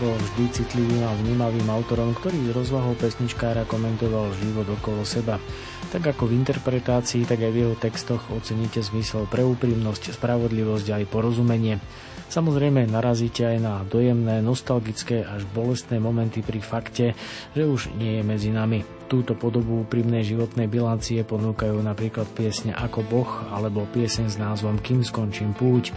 bol vždy citlivým a vnímavým autorom, ktorý rozvahou pesničkára komentoval život okolo seba. Tak ako v interpretácii, tak aj v jeho textoch oceníte zmysel pre úprimnosť, spravodlivosť a aj porozumenie. Samozrejme narazíte aj na dojemné, nostalgické až bolestné momenty pri fakte, že už nie je medzi nami. Túto podobu úprimnej životnej bilancie ponúkajú napríklad piesne Ako Boh alebo pieseň s názvom Kým skončím púť.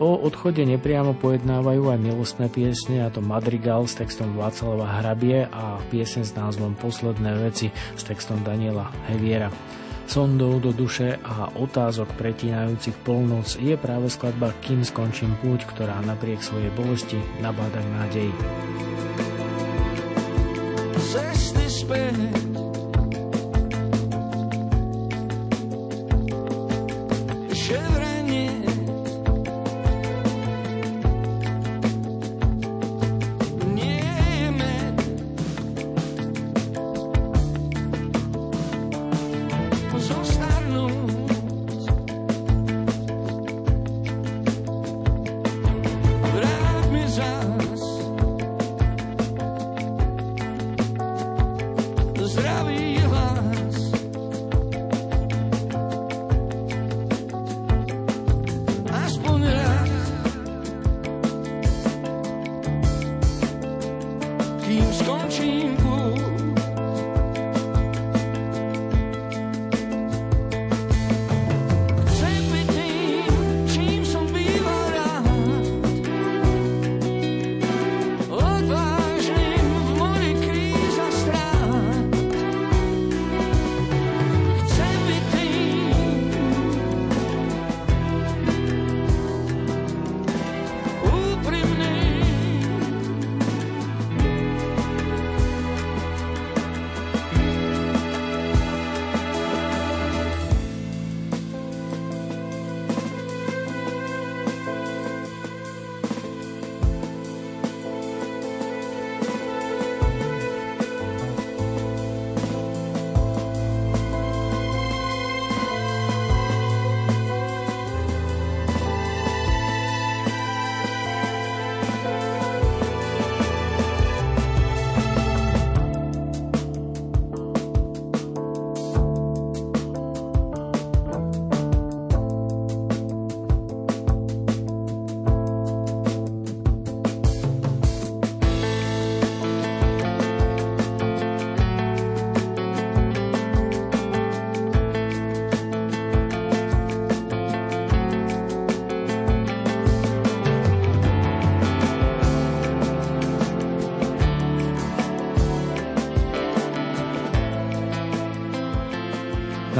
O odchode nepriamo pojednávajú aj milostné piesne, a to Madrigal s textom Václava Hrabie a piesne s názvom Posledné veci s textom Daniela Heviera. Sondou do duše a otázok pretínajúcich polnoc je práve skladba Kým skončím púť, ktorá napriek svojej bolesti nabáda k nádeji. Cesty späť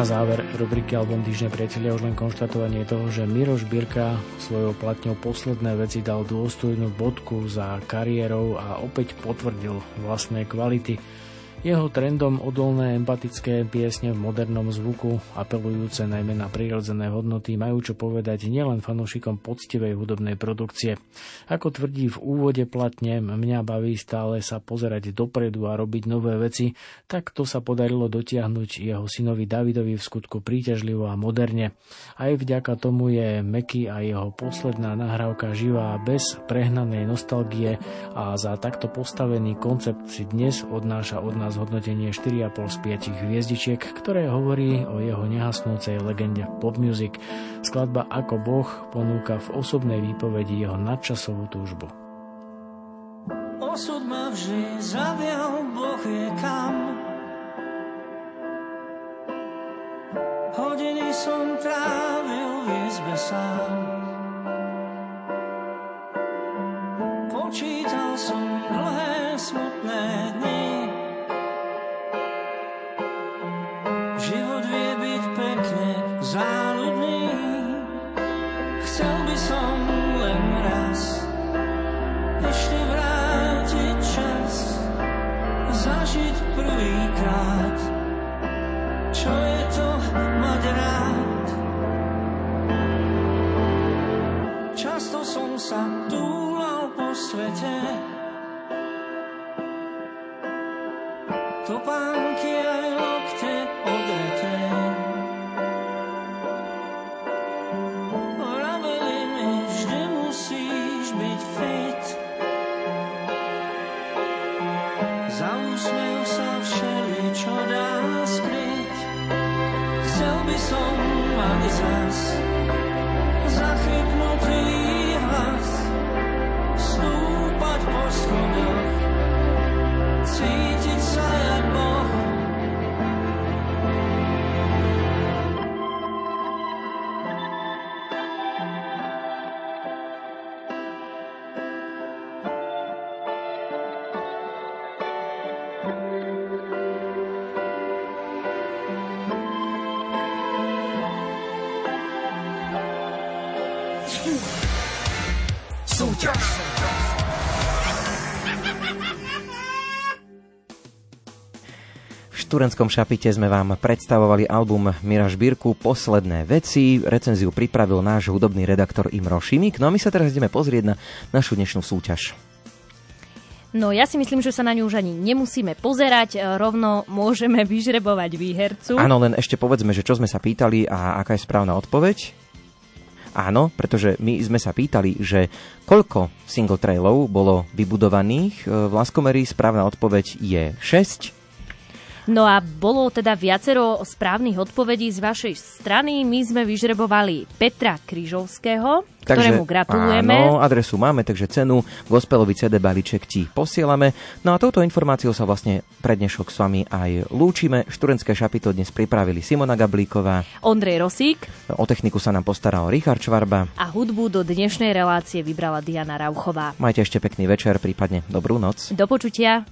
Na záver rubriky Album týždňa priatelia už len konštatovanie toho, že Miroš Birka svojou platňou posledné veci dal dôstojnú bodku za kariérou a opäť potvrdil vlastné kvality. Jeho trendom odolné empatické piesne v modernom zvuku, apelujúce najmä na prírodzené hodnoty, majú čo povedať nielen fanúšikom poctivej hudobnej produkcie. Ako tvrdí v úvode platne, mňa baví stále sa pozerať dopredu a robiť nové veci, tak to sa podarilo dotiahnuť jeho synovi Davidovi v skutku príťažlivo a moderne. Aj vďaka tomu je Meky a jeho posledná nahrávka živá bez prehnanej nostalgie a za takto postavený koncept si dnes odnáša od nás zhodnotenie 4,5 z 5 hviezdičiek, ktoré hovorí o jeho nehasnúcej legende pop music. Skladba Ako Boh ponúka v osobnej výpovedi jeho nadčasovú túžbu. Osud ma vždy zavial, Boh je kam. Hodiny som trávil v izbe sám. V Šturenskom šapite sme vám predstavovali album Mira Žbírku Posledné veci. Recenziu pripravil náš hudobný redaktor Imro Šimik. No a my sa teraz ideme pozrieť na našu dnešnú súťaž. No ja si myslím, že sa na ňu už ani nemusíme pozerať, e, rovno môžeme vyžrebovať výhercu. Áno, len ešte povedzme, že čo sme sa pýtali a aká je správna odpoveď. Áno, pretože my sme sa pýtali, že koľko single trailov bolo vybudovaných e, v Laskomery. Správna odpoveď je 6. No a bolo teda viacero správnych odpovedí z vašej strany. My sme vyžrebovali Petra Kryžovského, ktorému gratulujeme. Áno, adresu máme, takže cenu gospelový CD balíček ti posielame. No a touto informáciou sa vlastne pre dnešok s vami aj lúčime. Šturenské šapito dnes pripravili Simona Gablíková. Ondrej Rosík. O techniku sa nám postaral Richard Čvarba. A hudbu do dnešnej relácie vybrala Diana Rauchová. Majte ešte pekný večer, prípadne dobrú noc. Do počutia.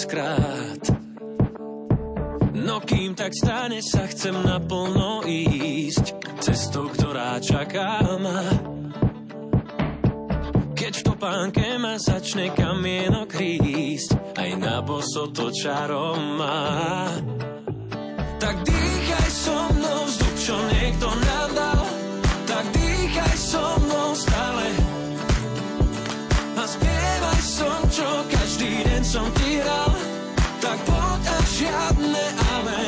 Tisíckrát No kým tak stane sa chcem naplno ísť Cestou, ktorá čaká ma keď v topánke ma začne kamienok rísť, aj na boso to čarom má. Tak dýchaj so mnou vzduch, čo niekto nám tak dýchaj so mnou stále. Som, čo každý deň som ti hral, tak poď a žiadne ale.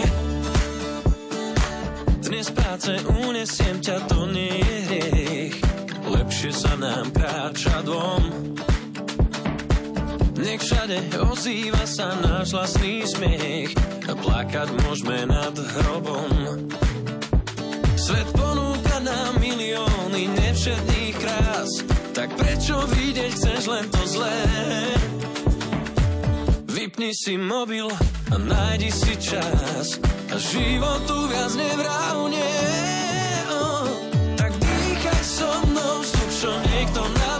Dnes práce unesiem ťa, to nie je hriech lepšie sa nám kráča dvom. Nech všade ozýva sa náš vlastný smiech a plakať môžeme nad hrobom. Svet ponúka nám milióny nevšetných krás, tak prečo vidieť chceš len to zlé? Vypni si mobil a nájdi si čas a životu viac nevrávne. Oh, tak dýchaj so mnou, vzduch, čo niekto nás